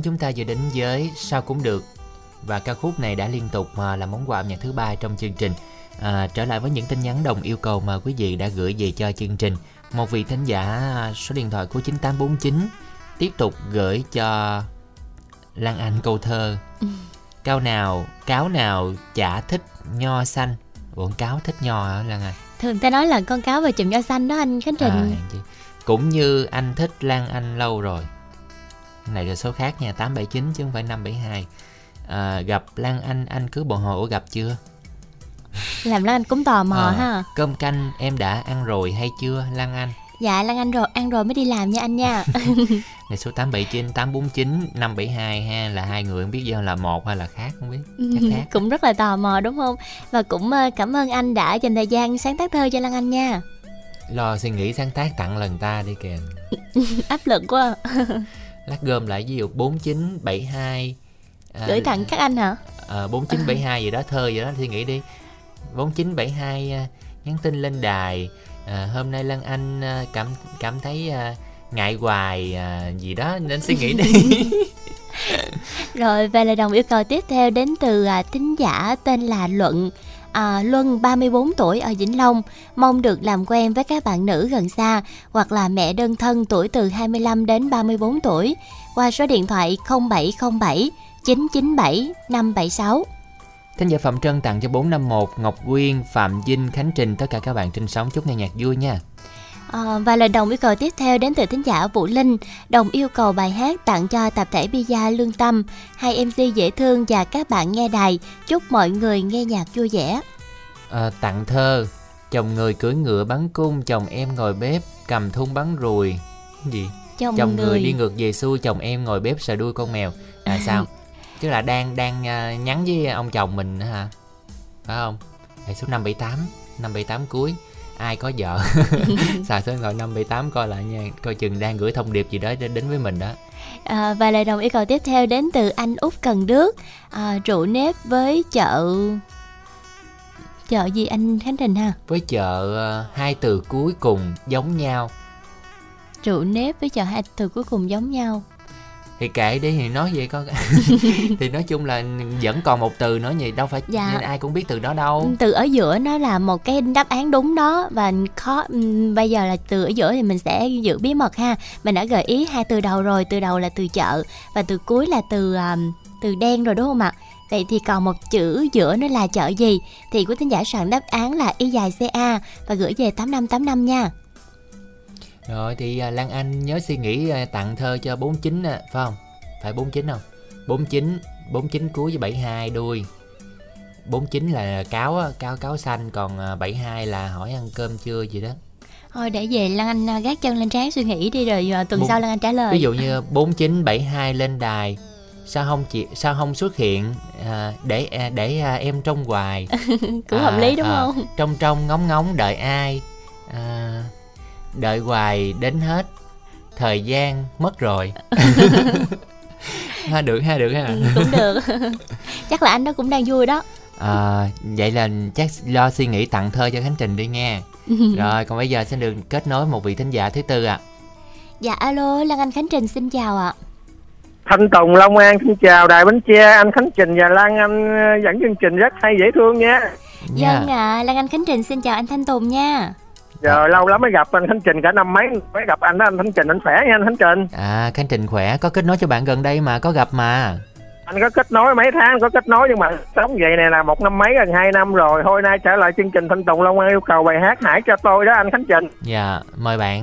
chúng ta vừa đến với sao cũng được và ca khúc này đã liên tục mà là món quà âm nhạc thứ ba trong chương trình. À, trở lại với những tin nhắn đồng yêu cầu mà quý vị đã gửi về cho chương trình. Một vị thính giả số điện thoại của 9849 tiếp tục gửi cho Lan Anh câu thơ. Cao nào, cáo nào chả thích nho xanh. Ủa cáo thích nho hả Lan Anh? thường ta nói là con cáo và chùm nho xanh đó anh khánh trình À, cũng như anh thích Lan Anh lâu rồi này là số khác nha 879 chứ không phải 572 à, gặp Lan Anh anh cứ bồi hồi ủa gặp chưa? Làm lan anh cũng tò mò Ờ, ha. cơm canh em đã ăn rồi hay chưa Lan Anh? Dạ lan anh rồi ăn rồi mới đi làm nha anh nha. Này số 879 849 572 ha là hai người không biết do là một hay là khác không biết. Chắc khác. cũng rất là tò mò đúng không? Và cũng ờ, cảm ơn anh đã dành thời gian sáng tác thơ cho lan anh nha. Lo suy nghĩ sáng tác tặng lần ta đi kìa. Áp lực quá lát gom lại ví dụ 4972 à, gửi tặng các anh hả? Ờ, 4972 gì đó thơ gì đó suy nghĩ đi. 4972 à, nhắn tin lên đài à, hôm nay Lan Anh à, cảm cảm thấy à, ngại hoài à, gì đó nên suy nghĩ đi. Rồi về lời đồng yêu cầu tiếp theo đến từ à, thính giả tên là Luận à, Luân 34 tuổi ở Vĩnh Long mong được làm quen với các bạn nữ gần xa hoặc là mẹ đơn thân tuổi từ 25 đến 34 tuổi qua số điện thoại 0707 997 576. Thính giả Phạm Trân tặng cho 451 Ngọc Quyên, Phạm Vinh, Khánh Trình tất cả các bạn trên sóng chúc nghe nhạc vui nha. À, và lời đồng yêu cầu tiếp theo đến từ thính giả Vũ Linh Đồng yêu cầu bài hát tặng cho tập thể Pizza Lương Tâm. Hai MC dễ thương và các bạn nghe đài Chúc mọi người nghe nhạc vui vẻ. À, tặng thơ chồng người cưỡi ngựa bắn cung chồng em ngồi bếp cầm thun bắn ruồi. Gì? Chồng, chồng người đi ngược về xuôi chồng em ngồi bếp sờ đuôi con mèo. À sao? Tức là đang đang à, nhắn với ông chồng mình hả? Phải không? Hệ số 578 578 cuối ai có vợ? Xài số điện thoại 578 coi lại nha. Coi chừng đang gửi thông điệp gì đó đến với mình đó. À, và lời đồng yêu cầu tiếp theo đến từ anh Út Cần Đước. À, Rượu nếp với chợ chợ gì anh Khánh Trình ha? Với chợ ờ, hai từ cuối cùng giống nhau. Rượu nếp với chợ hai từ cuối cùng giống nhau thì kệ đi thì nói vậy con thì nói chung là vẫn còn một từ nữa nhỉ đâu phải Dạ. nên ai cũng biết từ đó đâu. Từ ở giữa nó là một cái đáp án đúng đó và khó bây giờ là từ ở giữa thì mình sẽ giữ bí mật ha. Mình đã gợi ý hai từ đầu rồi từ đầu là từ chợ và từ cuối là từ um, từ đen rồi đúng không ạ? Vậy thì còn một chữ giữa nó là chợ gì? Thì quý thính giả soạn đáp án là y dài ca và gửi về 8585 nha rồi thì à, Lan Anh nhớ suy nghĩ à, tặng thơ cho 49 à, phải không? Phải 49 không? 49 49 cuối với 72 đuôi. 49 là cáo cáo cáo xanh còn à, 72 là hỏi ăn cơm chưa gì đó. Thôi để về Lan Anh à, gác chân lên trán suy nghĩ đi rồi à, tuần Bốn- sau Lan Anh trả lời. Ví dụ như 4972 lên đài sao không chị sao không xuất hiện à, để à, để à, em trông hoài? Cũng hợp lý đúng à, không? trong trong ngóng ngóng đợi ai? À, đợi hoài đến hết. Thời gian mất rồi. Ha được ha được ha. Ừ, cũng được. Chắc là anh đó cũng đang vui đó. À, vậy là chắc lo suy nghĩ tặng thơ cho khánh trình đi nghe rồi còn bây giờ xin được kết nối một vị thính giả thứ tư ạ. Dạ alo Lan Anh Khánh Trình xin chào ạ. Thanh Tùng Long An xin chào Đài Bến Tre anh Khánh Trình và Lan Anh ờ, dẫn chương trình rất hay dễ thương nha. Dân ạ, Lan Anh Khánh Trình xin chào anh Thanh Tùng nha giờ lâu lắm mới gặp anh Khánh Trình cả năm mấy mới gặp anh đó anh Khánh Trình anh khỏe nha anh Khánh Trình. À khánh trình khỏe có kết nối cho bạn gần đây mà có gặp mà. Anh có kết nối mấy tháng có kết nối nhưng mà sống vậy này là một năm mấy gần hai năm rồi. Hôm nay trở lại chương trình Thanh Tùng Long An yêu cầu bài hát hãy cho tôi đó anh Khánh Trình. Dạ mời bạn.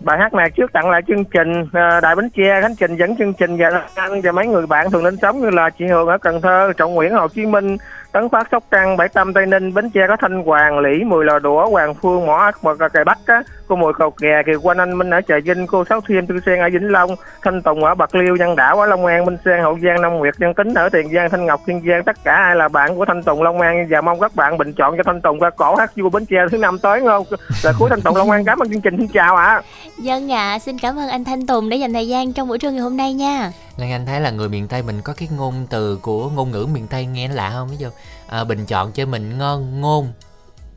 Bài hát này trước tặng lại chương trình ờ, Đài Bến Tre Khánh Trình dẫn chương trình và anh và mấy người bạn thường lên sống như là chị Hường ở Cần Thơ Trọng Nguyễn Hồ Chí Minh Tấn Phát Sóc Trăng Bảy Tâm Tây Ninh Bến Tre có Thanh Hoàng Lý Mười Lò Đũa Hoàng Phương Mỏ Ác, và Cài Bắc á. Cô Mùi Cầu Kè Kiều Quanh Anh Minh ở Trà Vinh cô Sáu Thiêm Tư Sen ở Vĩnh Long Thanh Tùng ở Bạc Liêu Nhân Đảo ở Long An Minh Sen Hậu Giang Nam Nguyệt Nhân Tính ở Tiền Giang Thanh Ngọc Kiên Giang. Tất cả ai là bạn của Thanh Tùng Long An. Và mong các bạn bình chọn cho Thanh Tùng ca cổ hát vua Bến Tre thứ năm tới không? Là cuối Thanh Tùng Long An. Cảm ơn chương trình. Xin chào ạ. Dân ạ, xin cảm ơn anh Thanh Tùng đã dành thời gian trong buổi trưa ngày hôm nay nha. Lan Anh thấy là người miền Tây mình có cái ngôn từ của ngôn ngữ miền Tây nghe lạ không? Ví dụ à, bình chọn cho mình ngon ngôn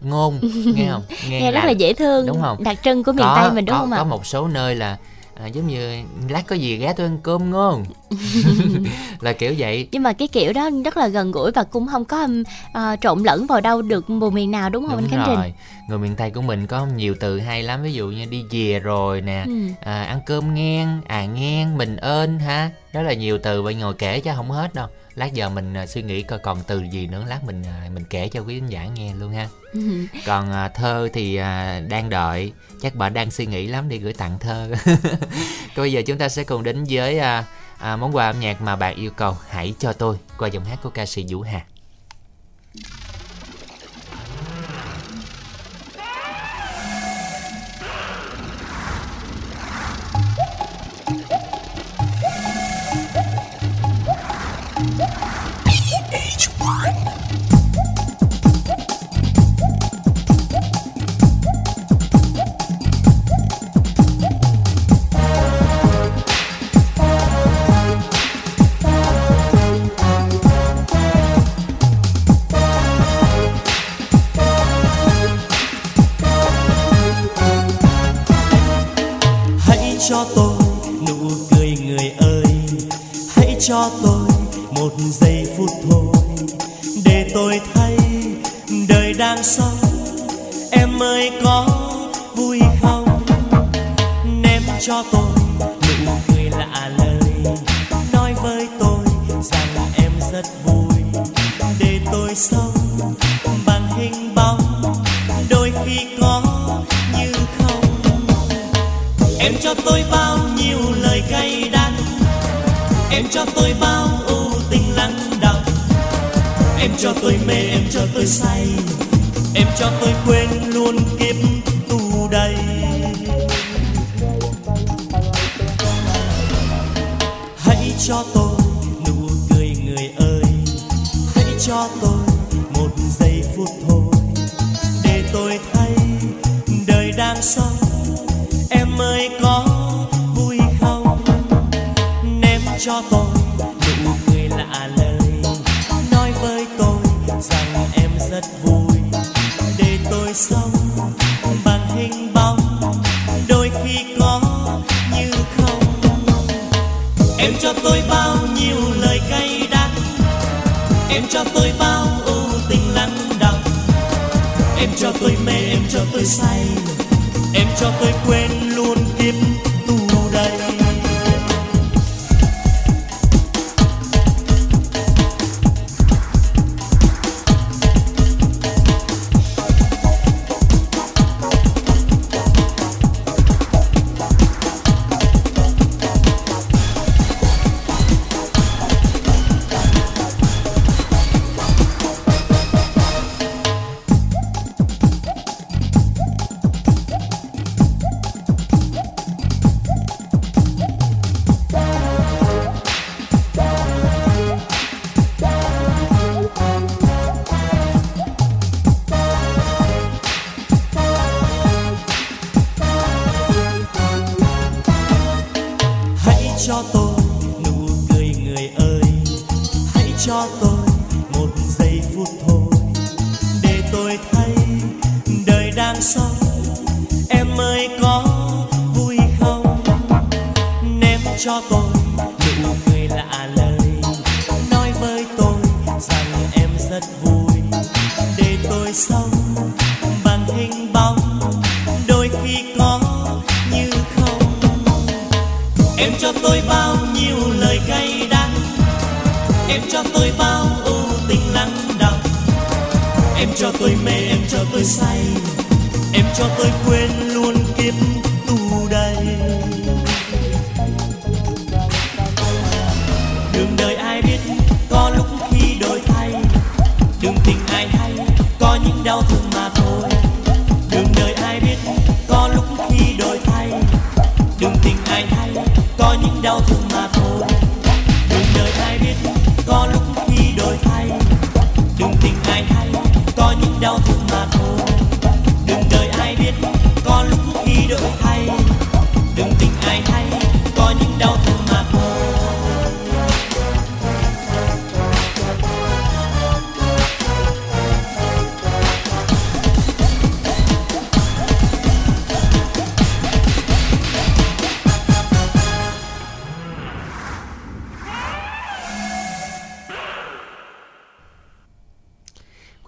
ngôn nghe không? Nghe rất là dễ thương Đúng không? Đặc trưng của miền có, Tây mình đúng có, không ạ Có một số nơi là à, giống như lát có gì ghé tôi ăn cơm ngon là kiểu vậy. Nhưng mà cái kiểu đó rất là gần gũi và cũng không có ờ, trộn lẫn vào đâu được vùng miền nào đúng không đúng anh Khánh Trình? rồi. Người miền Tây của mình có nhiều từ hay lắm ví dụ như đi về rồi nè Ừ. à, ăn cơm ngang à ngang mình ơn ha. Rất là nhiều từ vậy ngồi kể chứ không hết đâu lát giờ mình à, suy nghĩ coi còn từ gì nữa lát mình à, mình kể cho quý khán giả nghe luôn ha. Còn à, thơ thì đang đợi chắc bạn đang suy nghĩ lắm đi gửi tặng thơ. Bây giờ chúng ta sẽ cùng đến với à, món quà âm nhạc mà bạn yêu cầu hãy cho tôi qua giọng hát của ca sĩ Vũ Hà cho tôi một giây phút thôi. Để tôi thấy đời đang sống em ơi có vui không? Ném cho tôi cho tôi bao ưu tình lắng đọng. Em cho tôi mê, em cho tôi say. Em cho tôi quên luôn kiếp tù đầy. Hãy cho tôi nụ cười người ơi. Hãy cho tôi một giây phút thôi. Để tôi thấy đời đang sống. Cho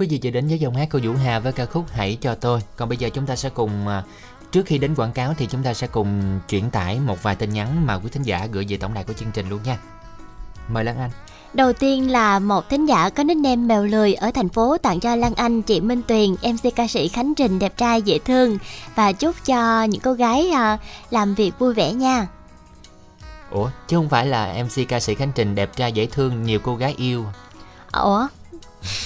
Quý vị vừa đến với dòng hát của Vũ Hà với ca khúc Hãy cho tôi. Còn bây giờ chúng ta sẽ cùng à, trước khi đến quảng cáo thì chúng ta sẽ cùng chuyển tải một vài tin nhắn mà quý thính giả gửi về tổng đài của chương trình luôn nha. Mời Lan Anh. Đầu tiên là một thính giả có nickname mèo lười ở thành phố tặng cho Lan Anh, chị Minh Tuyền, MC ca sĩ Khánh Trình đẹp trai dễ thương và chúc cho những cô gái à, làm việc vui vẻ nha. Ủa, chứ không phải là MC ca sĩ Khánh Trình đẹp trai dễ thương nhiều cô gái yêu. Ủa?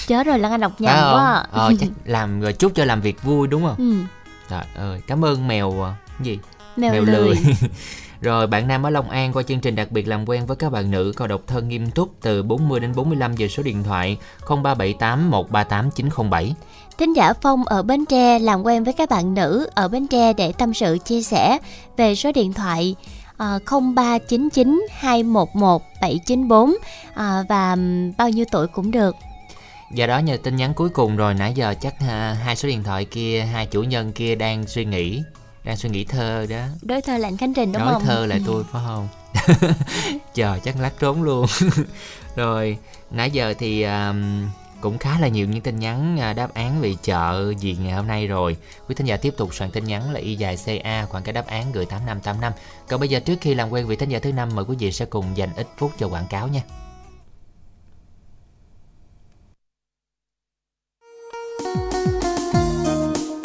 Chết rồi Lan Anh đọc nhầm quá. à. Ờ, chắc làm rồi chúc cho làm việc vui đúng không? ừ, Trời ơi, cảm ơn mèo à, cái gì? mèo, lười. Rồi bạn nam ở Long An qua chương trình đặc biệt làm quen với các bạn nữ có độc thân nghiêm túc từ 40 đến 45 giờ số điện thoại 0378 138 907. Thính giả Phong ở Bến Tre làm quen với các bạn nữ ở Bến Tre để tâm sự chia sẻ về số điện thoại ờ, 0399 211 794 à, và bao nhiêu tuổi cũng được. Do đó nhờ tin nhắn cuối cùng rồi nãy giờ chắc ha, hai số điện thoại kia hai chủ nhân kia đang suy nghĩ đang suy nghĩ thơ đó. Đối thơ lạnh Khánh Trình đúng nói không? thơ là tôi phải không? Chờ chắc lát trốn luôn. Rồi nãy giờ thì um, cũng khá là nhiều những tin nhắn à, đáp án về chợ gì ngày hôm nay rồi. Quý thính giả tiếp tục soạn tin nhắn là y dài ca khoảng cái đáp án gửi 8585 còn bây giờ trước khi làm quen vị thính giả thứ năm mời quý vị sẽ cùng dành ít phút cho quảng cáo nha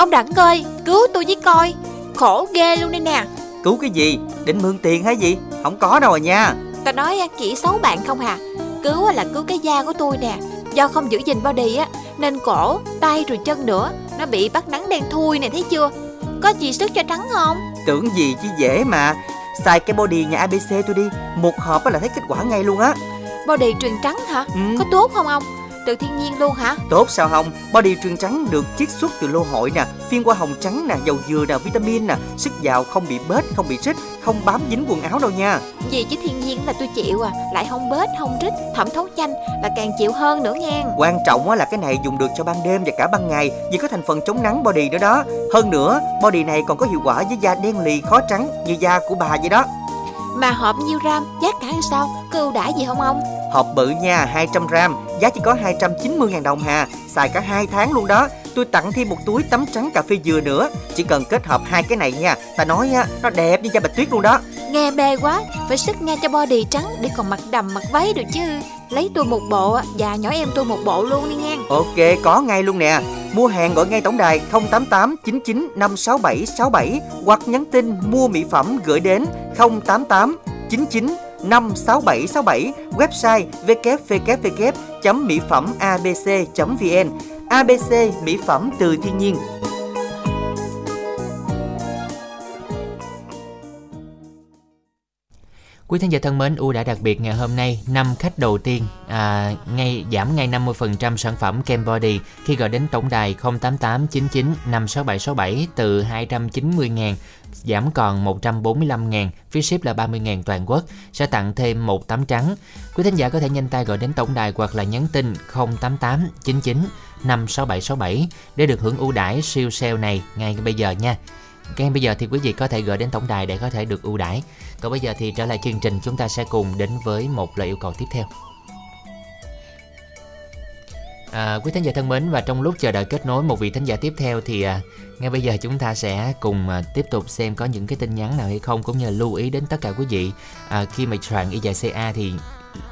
Ông Đẳng ơi, cứu tôi với coi. Khổ ghê luôn đây nè. Cứu cái gì? Định mượn tiền hay gì? Không có đâu à nha. Tao nói á, chỉ xấu bạn không hà Cứu á là cứu cái da của tôi nè. Do không giữ gìn body á Nên cổ, tay rồi chân nữa Nó bị bắt nắng đen thui nè thấy chưa? Có gì sức cho trắng không? Tưởng gì chứ dễ mà. Xài cái body nhà ABC tôi đi. Một hộp là thấy kết quả ngay luôn á. Body truyền trắng hả? Ừ. Có tốt không ông Từ thiên nhiên luôn hả Tốt sao không? Body truyền trắng được chiết xuất từ lô hội nè, phiên hoa hồng trắng nè, dầu dừa nè, vitamin nè, sức giàu không bị bết, không bị rít, không bám dính quần áo đâu nha. Gì chứ thiên nhiên là tôi chịu à Lại không bết, không rít, thẩm thấu nhanh Là càng chịu hơn nữa nghe Quan trọng á là cái này dùng được cho ban đêm và cả ban ngày vì có thành phần chống nắng body nữa đó. Hơn nữa, body này còn có hiệu quả với da đen lì khó trắng như da của bà vậy đó. Mà hộp nhiêu gram, giá cả làm sao Có ưu đãi gì không ông Hộp bự nha, 200 gram, giá chỉ có 290.000 đồng hà, xài cả 2 tháng luôn đó. Tôi tặng thêm một túi tắm trắng cà phê dừa nữa, chỉ cần kết hợp hai cái này nha. Ta nói á, nó đẹp như da bạch tuyết luôn đó. Nghe mê quá Phải sức nghe cho body trắng Để còn mặc đầm mặc váy được chứ Lấy tôi một bộ Và nhỏ em tôi một bộ luôn đi nghe Ok, có ngay luôn nè. Mua hàng gọi ngay tổng đài 088 99 567 67 hoặc nhắn tin mua mỹ phẩm gửi đến 088 99 56767 website www.mỹphẩmabc.vn ABC mỹ phẩm từ thiên nhiên. Quý thính giả thân mến, ưu đãi đặc biệt ngày hôm nay, năm khách đầu tiên à, ngay giảm ngay 50% sản phẩm kem body khi gọi đến tổng đài 08899 56767 từ 290 000 giảm còn 145 000 phí ship là 30 000 toàn quốc, sẽ tặng thêm một tấm trắng. Quý thính giả có thể nhanh tay gọi đến tổng đài hoặc là nhắn tin 088 99 56767 để được hưởng ưu đãi siêu sale này ngay bây giờ nha. Ngay bây giờ thì quý vị có thể gửi đến tổng đài để có thể được ưu đãi. Còn bây giờ thì trở lại chương trình chúng ta sẽ cùng đến với một lời yêu cầu tiếp theo. À, quý thính giả thân mến và trong lúc chờ đợi kết nối một vị thính giả tiếp theo thì à, ngay bây giờ chúng ta sẽ cùng à, tiếp tục xem có những cái tin nhắn nào hay không cũng như là lưu ý đến tất cả quý vị à, khi mà soạn y dài CA thì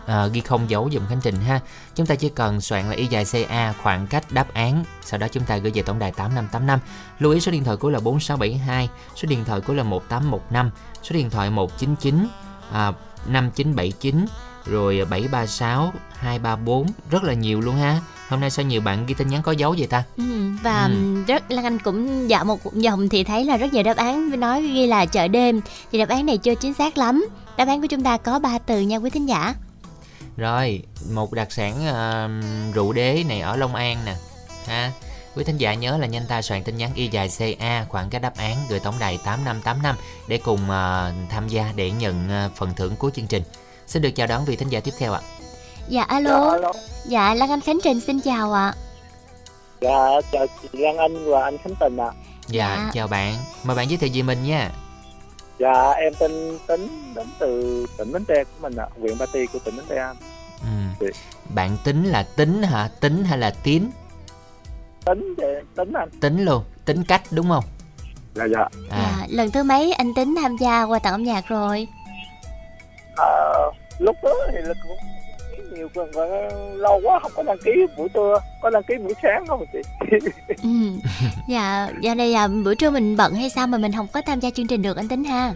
à, ghi không dấu dùm khánh trình ha. Chúng ta chỉ cần soạn là y dài CA khoảng cách đáp án. Sau đó chúng ta gửi về tổng đài 8585 lưu ý số điện thoại của là 4672 số điện thoại của là 1815 số điện thoại 199 à, 5979 rồi 736 234 rất là nhiều luôn ha. Hôm nay sao nhiều bạn ghi tin nhắn có dấu vậy ta? Ừ, và Ừ. rất Lan Anh cũng dạo một dòng thì thấy là rất nhiều đáp án nói ghi là chợ đêm. Thì đáp án này chưa chính xác lắm. Đáp án của chúng ta có 3 từ nha quý thính giả Rồi, một đặc sản ờ, rượu đế này ở Long An nè. Ha. Quý thính giả nhớ là nhanh tay soạn tin nhắn y dài CA khoảng cách đáp án gửi tổng đài 8585 để cùng ờ, tham gia để nhận ờ, phần thưởng của chương trình. Xin được chào đón vị thính giả tiếp theo ạ. dạ alo dạ Lan Anh Khánh Trình xin chào ạ Dạ, chào chị Lan Anh và anh Khánh Tình ạ. Dạ, Dạ. chào bạn. Mời bạn giới thiệu về mình nha. Dạ, em tên Tính, đến từ tỉnh Bến Tre của mình ạ, huyện Ba Ti của tỉnh Bến Tre. Ừ. Dạ. Bạn tính là tính hả? Tính hay là tín? Tính, Tính anh. Tính luôn, tính cách đúng không? Dạ, dạ. À, dạ, lần thứ mấy anh tính tham gia qua tặng âm nhạc rồi Ờ, lúc đó thì là cũng nhiều còn lâu quá không có đăng ký buổi trưa, có đăng ký buổi sáng không chị? ừ. dạ giờ này à, buổi trưa mình bận hay sao mà mình không có tham gia chương trình được anh tính ha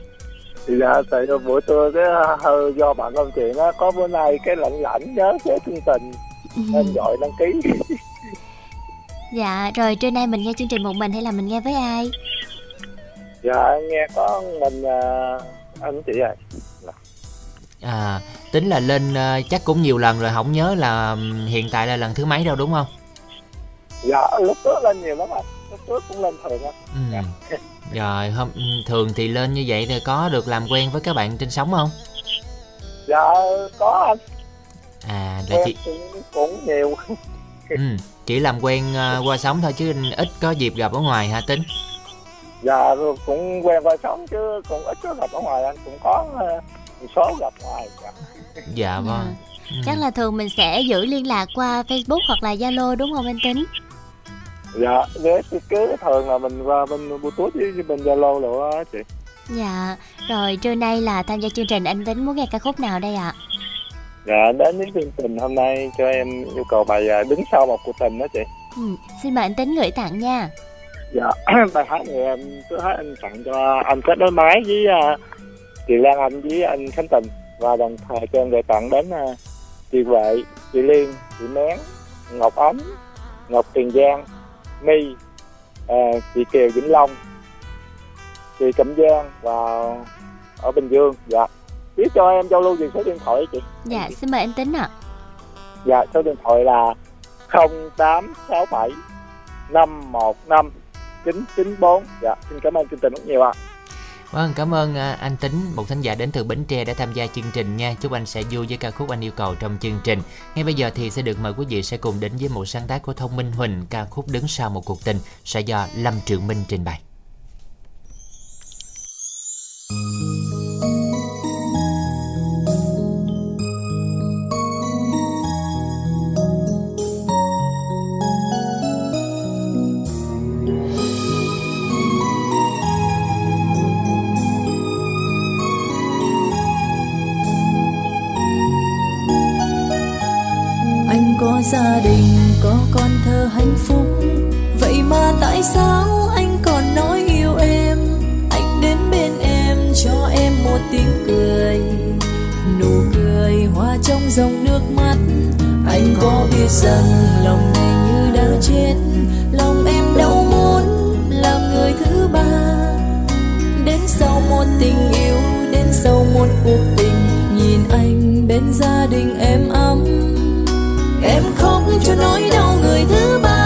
Thì dạ, tại vì buổi trưa cái hơi do bạn công chuyện á, có bữa nay cái lạnh lạnh nhớ chế chương trình Ừ. nên gọi đăng ký. dạ rồi trưa nay mình nghe chương trình một mình hay là mình nghe với ai Dạ, nghe có mình à, anh chị à. à tính là lên ờ, chắc cũng nhiều lần rồi không nhớ là hiện tại là lần thứ mấy đâu đúng không? Dạ, lúc trước lên nhiều lắm anh, lúc trước cũng lên thường anh. Ừ. Rồi hôm thường thì lên như vậy thì có được làm quen với các bạn trên sóng không? Dạ, có anh. À là em chỉ cũng, cũng nhiều ừ, chỉ làm quen ờ, qua sóng thôi chứ ít có dịp gặp ở ngoài hả tính? dạ cũng quen qua sống chứ cũng ít có gặp ở ngoài anh cũng có ờ, một số gặp ngoài dạ. Dạ vâng. Ừ. chắc là thường mình sẽ giữ liên lạc qua Facebook hoặc là Zalo đúng không anh tính dạ cứ thường là mình qua bên bluetooth với với bên zalo rồi á chị dạ rồi trưa nay là tham gia chương trình anh tính muốn nghe ca khúc nào đây ạ dạ đến với chương trình hôm nay cho em yêu cầu bài à, đứng sau một cuộc tình đó chị ừ. xin mời anh tính gửi tặng nha dạ bài hát này em cứ hát em tặng cho anh kết nối máy với à, chị Lan Anh với anh Khánh Tình và đồng thời cho em gửi tặng đến à, chị Huệ chị Liên chị Mén Ngọc Ấm Ngọc Tiền Giang My à, chị Kiều Vĩnh Long chị Cẩm Giang và ở Bình Dương. Dạ. Biết cho em giao lưu về số điện thoại chị. Dạ xin mời anh tính ạ. Dạ số điện thoại là 0867 515 994 dạ xin cảm ơn chương trình rất nhiều ạ Vâng, cảm ơn à, anh Tính, một thính giả đến từ Bến Tre đã tham gia chương trình nha. Chúc anh sẽ vui với ca khúc anh yêu cầu trong chương trình. Ngay bây giờ thì sẽ được mời quý vị sẽ cùng đến với một sáng tác của Thông Minh Huỳnh, ca khúc đứng sau một cuộc tình sẽ do Lâm trường Minh trình bày. Gia đình có con thơ hạnh phúc. Vậy mà tại sao anh còn nói yêu em? Anh đến bên em cho em một tiếng cười. Nụ cười hoa trong dòng nước mắt. Anh có biết rằng lòng này như đã chết. Lòng em đâu muốn làm người thứ ba. Đến sau một tình yêu, đến sau một cuộc tình, nhìn anh bên gia đình em ấm em khóc cho nỗi đau người thứ ba.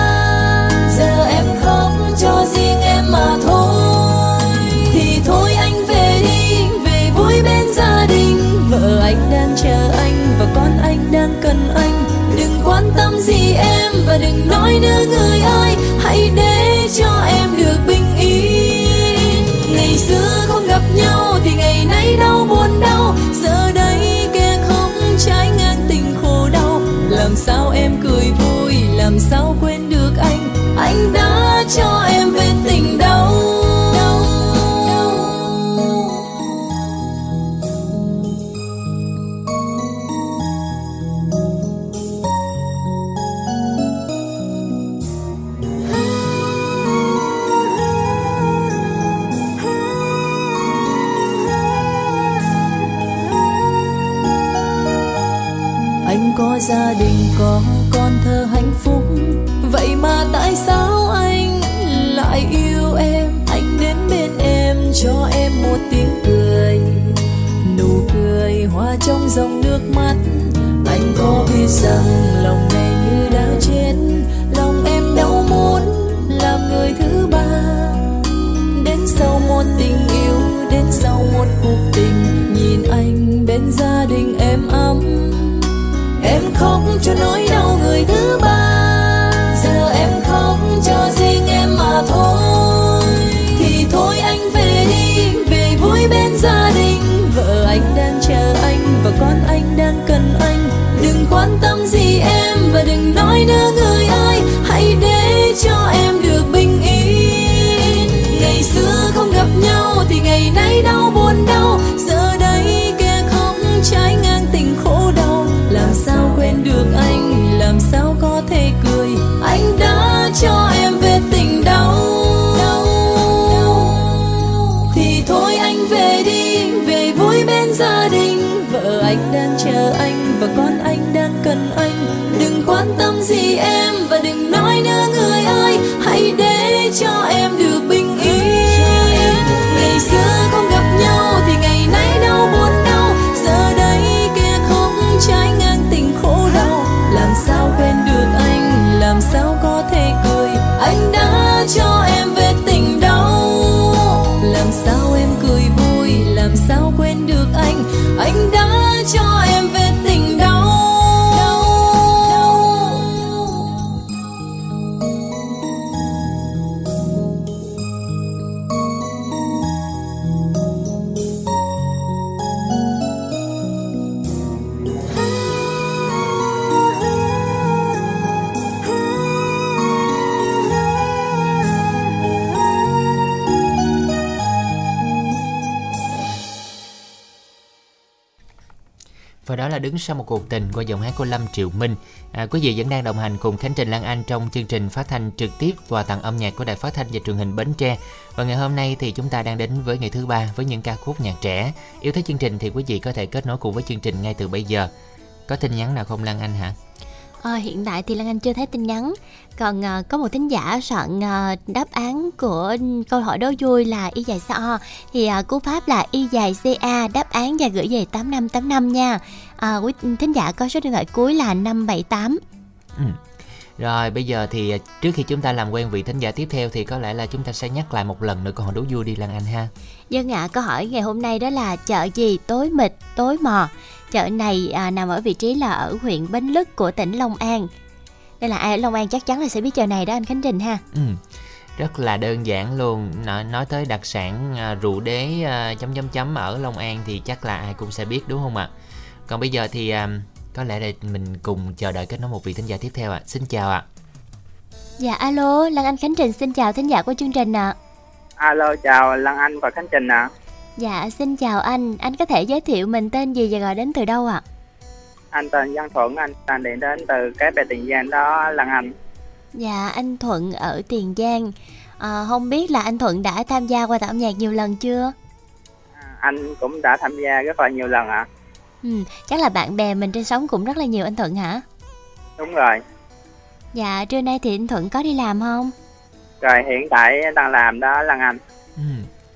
Cho Đó là đứng sau một cuộc tình qua giọng hát của Lâm Triệu Minh. À, quý vị vẫn đang đồng hành cùng Khánh Trình Lan Anh trong chương trình phát thanh trực tiếp và tặng âm nhạc của Đài Phát thanh và Truyền hình Bến Tre. Và ngày hôm nay thì chúng ta đang đến với ngày thứ ba với những ca khúc nhạc trẻ. Yêu thích chương trình thì quý vị có thể kết nối cùng với chương trình ngay từ bây giờ. Có tin nhắn nào không Lan Anh hả? À, hiện tại thì Lan Anh chưa thấy tin nhắn Còn à, có một thính giả soạn à, đáp án của câu hỏi đố vui là y dài sao Thì à, cú pháp là y dài ca đáp án và gửi về 8585 nha à, Quý thính giả có số điện thoại cuối là 578 Ừ. Rồi bây giờ thì à, trước khi chúng ta làm quen vị thính giả tiếp theo thì có lẽ là chúng ta sẽ nhắc lại một lần nữa câu hỏi đố vui đi Lan Anh ha. Dân ạ, câu hỏi ngày hôm nay đó là chợ gì tối mịt, tối mò. Chợ này à, nằm ở vị trí là ở huyện Bến Lức của tỉnh Long An. Đây là ai ở Long An chắc chắn là sẽ biết chợ này đó anh Khánh Trình ha. Ừ. Rất là đơn giản luôn nói, nói tới đặc sản à, rượu đế à, chấm chấm chấm ở Long An thì chắc là ai cũng sẽ biết đúng không ạ? Còn bây giờ thì à, có lẽ là mình cùng chờ đợi kết nối một vị thính giả tiếp theo ạ. Xin chào ạ. Dạ alo, Lan Anh Khánh Trình xin chào thính giả của chương trình ạ. Alo, chào Lan Anh và Khánh Trình ạ. Dạ xin chào anh, anh có thể giới thiệu mình tên gì và gọi đến từ đâu ạ? Anh tên Văn Thuận, anh anh điện đến từ cái bè Tiền Giang đó Lan Anh. Dạ anh Thuận ở Tiền Giang. À, không biết là anh Thuận đã tham gia qua âm nhạc nhiều lần chưa? Anh cũng đã tham gia rất là nhiều lần ạ. Ừ, chắc là bạn bè mình trên sóng cũng rất là nhiều anh Thuận hả? Đúng rồi. Dạ trưa nay thì anh Thuận có đi làm không? Rồi hiện tại đang làm đó Lan Anh. Ừ.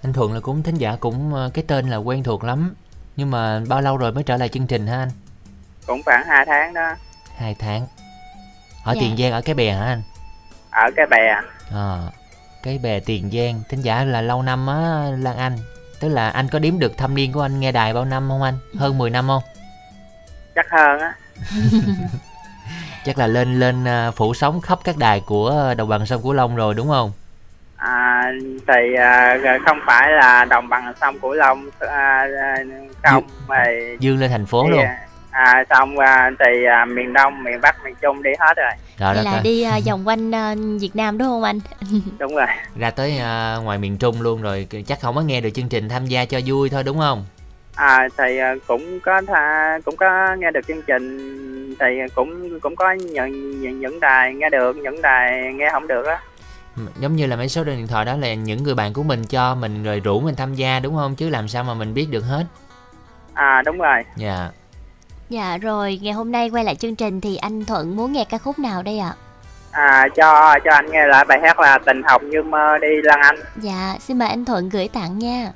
Anh Thuận là cũng thính giả cũng ờ, cái tên là quen thuộc lắm. Nhưng mà bao lâu rồi mới trở lại chương trình hả anh? Cũng khoảng 2 tháng đó. Hai tháng. Ở Dạ. Tiền Giang ở cái bè hả anh? Ở cái bè. À, cái bè Tiền Giang thính giả là lâu năm á Lan Anh tức là anh có đếm được thâm niên của anh nghe đài bao năm không anh? Hơn 10 năm không? Chắc hơn á. chắc là lên lên à, phủ sóng khắp các đài của đồng bằng sông Cửu Long rồi đúng không? À, thì à, không phải là đồng bằng sông Cửu Long à, à, không thì dương lên thành phố luôn. à, xong à, thì à, miền Đông, miền Bắc, miền Trung đi hết rồi. rồi Vậy đó là đi à, vòng quanh à, Việt Nam đúng không anh? Đúng rồi. ra tới à, ngoài miền Trung luôn rồi chắc không có nghe được chương trình tham gia cho vui thôi đúng không À, thì à, cũng có tha, cũng có nghe được chương trình thì cũng cũng có những những, những đài nghe được, những đài nghe không được á. giống như là mấy số điện thoại đó là những người bạn của mình cho mình rồi rủ mình tham gia đúng không chứ làm sao mà mình biết được hết À đúng rồi. dạ Dạ rồi, ngày hôm nay quay lại chương trình thì anh Thuận muốn nghe ca khúc nào đây ạ? À cho cho anh nghe lại bài hát là Tình Hồng Như Mơ đi Lan Anh. Dạ, xin mời anh Thuận gửi tặng nha.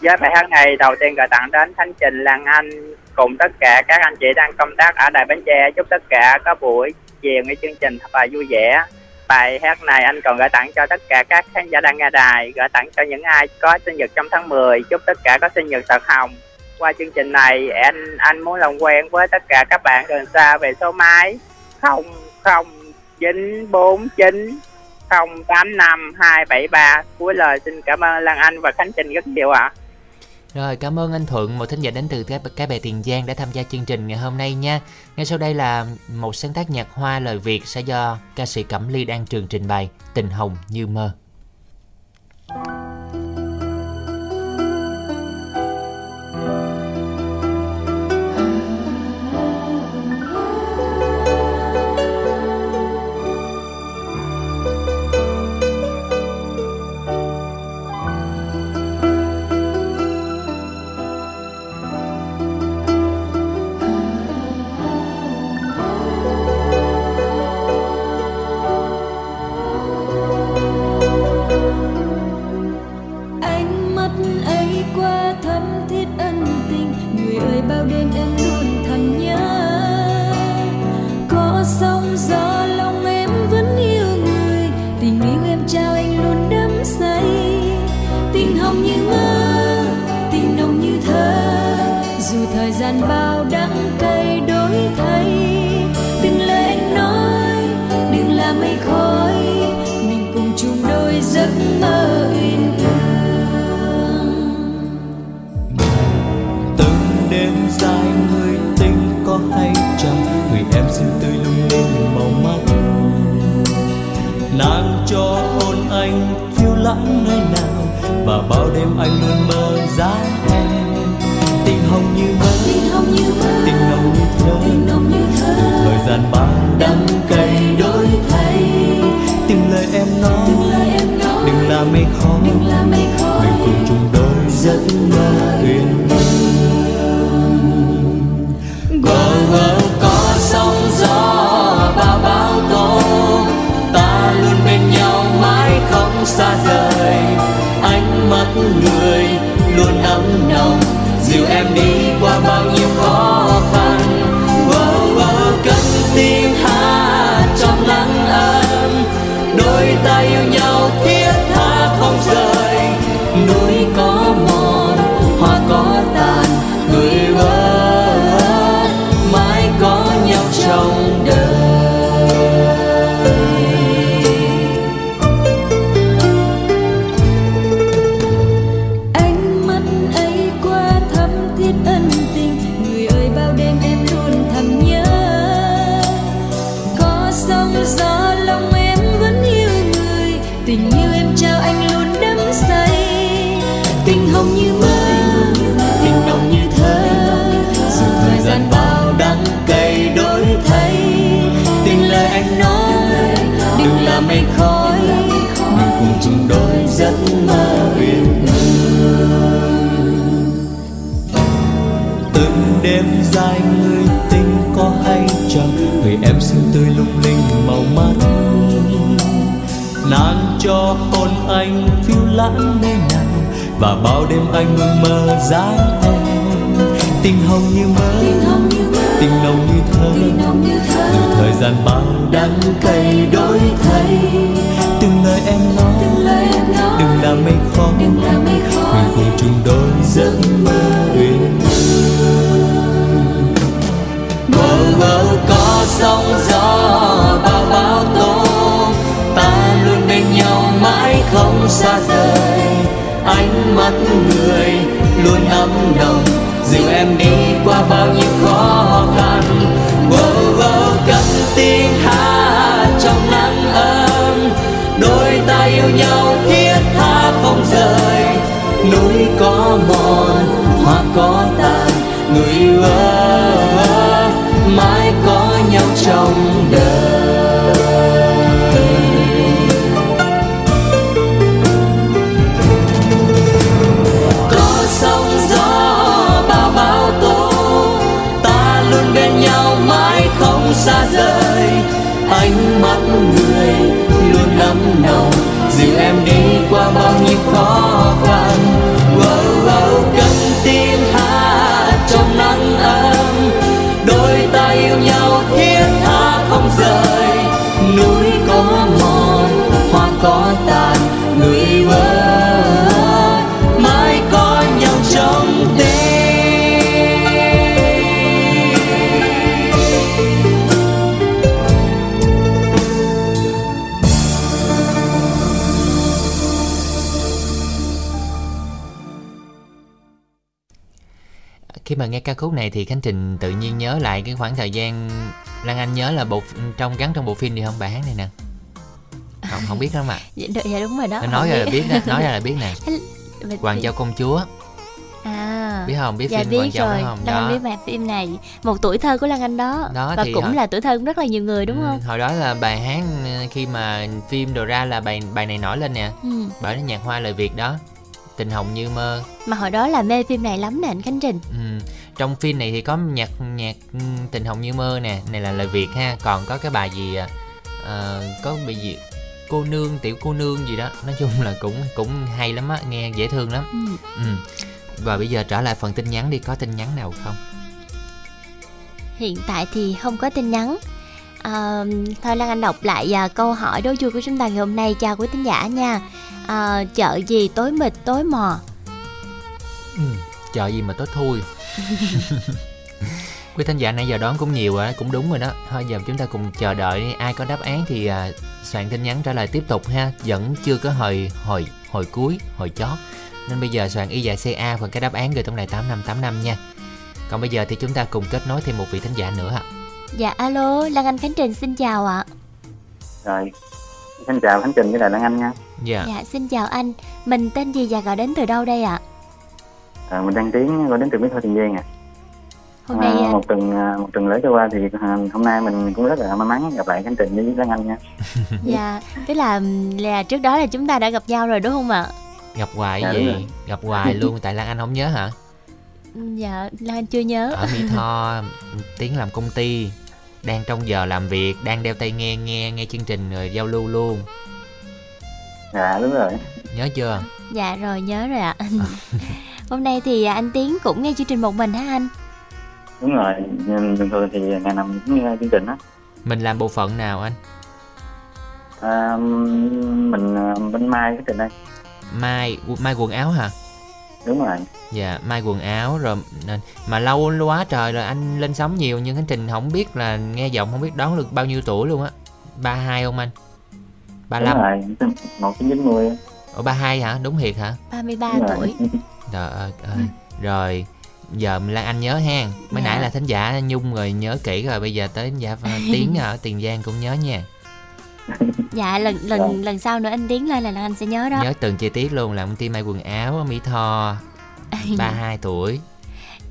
Với bài hát này đầu tiên gửi tặng đến Thanh Trình Lan Anh cùng tất cả các anh chị đang công tác ở Đài Bến Tre chúc tất cả có buổi chiều nghe chương trình thật là vui vẻ. Bài hát này anh còn gửi tặng cho tất cả các khán giả đang nghe đài, gửi tặng cho những ai có sinh nhật trong tháng 10, chúc tất cả có sinh nhật thật hồng. Qua chương trình này anh anh muốn làm quen với tất cả các bạn gần xa về số máy 00949 085 273. Cuối lời xin cảm ơn Lan Anh và Khánh Trình rất nhiều ạ. Rồi cảm ơn anh Thuận, một thính giả đến từ cái, cái bè Tiền Giang đã tham gia chương trình ngày hôm nay nha. Ngay sau đây là một sáng tác nhạc hoa lời Việt sẽ do ca sĩ Cẩm Ly đang trường trình bày Tình Hồng Như Mơ. ánh cho hôn anh phiêu lãng nơi nào và bao đêm anh luôn mơ dáng em. Tình hồng như mơ tình hồng như mơ tình nồng như thơ. tình nồng như thơ. Thời gian bao đắng cay đổi thay. Từng lời em nói từng lời em nói đừng là mây khói đừng là mây khói mình cùng chung đôi giấc mơ xa rời. Ánh mắt người luôn ấm nồng dìu em đi qua bao nhiêu khó khăn. Cho hồn anh phiêu lãng nơi nào và bao đêm anh luôn mơ dáng em. Tình hồng như mơ tình nồng như thơ. dù thời gian bao đắng cay đổi thay. từng lời em nói đừng làm mây khói mình cùng chung đôi giấc mơ uyên Wow, wow, có sóng gió bao bão tố luôn bên nhau mãi không xa rời. Ánh mắt người luôn ấm nồng dìu em đi qua bao nhiêu khó khăn. Wow, wow, cất tiếng hát trong nắng ấm đôi ta yêu nhau thiết tha không rời. Núi có mòn hoa có tàn người ơi mãi có nhau trong đời. Xa rời. Ánh mắt người luôn ấm nồng. Dìu em đi qua bao nhiêu khó khăn. Mà nghe ca khúc này thì khánh trình tự nhiên nhớ lại cái khoảng thời gian lan anh nhớ là bộ trong gắn trong bộ phim gì không bài hát này nè. Không không biết đâu mà dạ, dạ đúng rồi đó nó nói ra là biết. đó nói ra là biết nè. Hoàng châu công chúa. À. Biết không? Biết dạ phim biết hoàng châu rồi. đó không Anh đó. biết phim này. Một tuổi thơ của Lan Anh đó, Đó, và cũng họ- là tuổi thơ của rất là nhiều người đúng Ừ, không? hồi đó là bài hát ừ, khi mà phim đồ ra là bài bài này nổi lên nè. Ừ. bởi nó nhạc hoa lời việt đó tình hồng như mơ. Mà hồi đó là mê phim này lắm nè anh Khánh Trình. Ừ. trong phim này thì có nhạc nhạc ừ, tình hồng như mơ nè này là lời việt ha. Còn có cái bài gì à, ờ, có bài gì cô nương tiểu cô nương gì đó. Nói chung là cũng cũng hay lắm á nghe dễ thương lắm. Ừ. ừ. và bây giờ trở lại phần tin nhắn đi có tin nhắn nào không? Hiện tại thì không có tin nhắn. À, thôi Lan Anh đọc lại à, câu hỏi đố vui của chúng ta ngày hôm nay. Chào quý tín giả nha à, chợ gì tối mịt tối mò? Ừ. chờ gì mà tốt thui. Quý thính giả nãy giờ đoán cũng nhiều rồi cũng đúng rồi đó. Thôi giờ chúng ta cùng chờ đợi ai có đáp án thì à, soạn tin nhắn trả lời tiếp tục ha. Vẫn chưa có hồi hồi hồi cuối hồi chót. Nên bây giờ soạn y dài ca và cái đáp án gửi tổng đài tám năm tám năm nha. Còn bây giờ thì chúng ta cùng kết nối thêm một vị thính giả nữa ạ. Dạ alo Lan Anh Khánh Trình xin chào ạ. Rồi xin chào khánh trình với lại lan anh nha dạ. Dạ xin chào anh. Mình tên gì và gọi đến từ đâu đây ạ? À, mình đăng tiến gọi đến từ mỹ tho tiền giang à hôm nay à, à, một tuần à, một tuần lễ trôi qua thì à, hôm nay mình cũng rất là may mắn gặp lại khánh trình với lan anh nha. Dạ tức là là trước đó là chúng ta đã gặp nhau rồi đúng không ạ? Gặp hoài Dạ, gì? gặp hoài luôn tại lan anh không nhớ hả? Dạ Lan Anh chưa nhớ. Ở mỹ tho tiến làm công ty đang trong giờ làm việc đang đeo tai nghe nghe nghe chương trình rồi giao lưu luôn dạ đúng rồi nhớ chưa dạ rồi nhớ rồi ạ hôm nay thì à, anh Tiến cũng nghe chương trình một mình hả anh đúng rồi Nhưng thường thường thì ngày nào mình cũng nghe chương trình á mình làm bộ phận nào anh À, mình à, bên Mai cái trình đây. Mai mai quần áo hả? Đúng rồi. Dạ, mai quần áo rồi nên mà lâu quá trời rồi anh lên sóng nhiều nhưng Khánh Trình không biết là nghe giọng không biết đoán được bao nhiêu tuổi luôn á. 32 không anh? 35. Đúng rồi, 1990. Ủa 32 hả? Đúng thiệt hả? 33 Đúng rồi. tuổi Trời ơi, ơi. Rồi giờ Lan Anh nhớ hen Mới Dạ. nãy là thính giả Nhung rồi nhớ kỹ rồi Bây giờ tới giả Tiến ở Tiền Giang cũng nhớ nha Dạ lần lần lần sau nữa anh tiến lên là anh sẽ nhớ đó Nhớ từng chi tiết luôn là công ty may quần áo Mỹ Tho 32 tuổi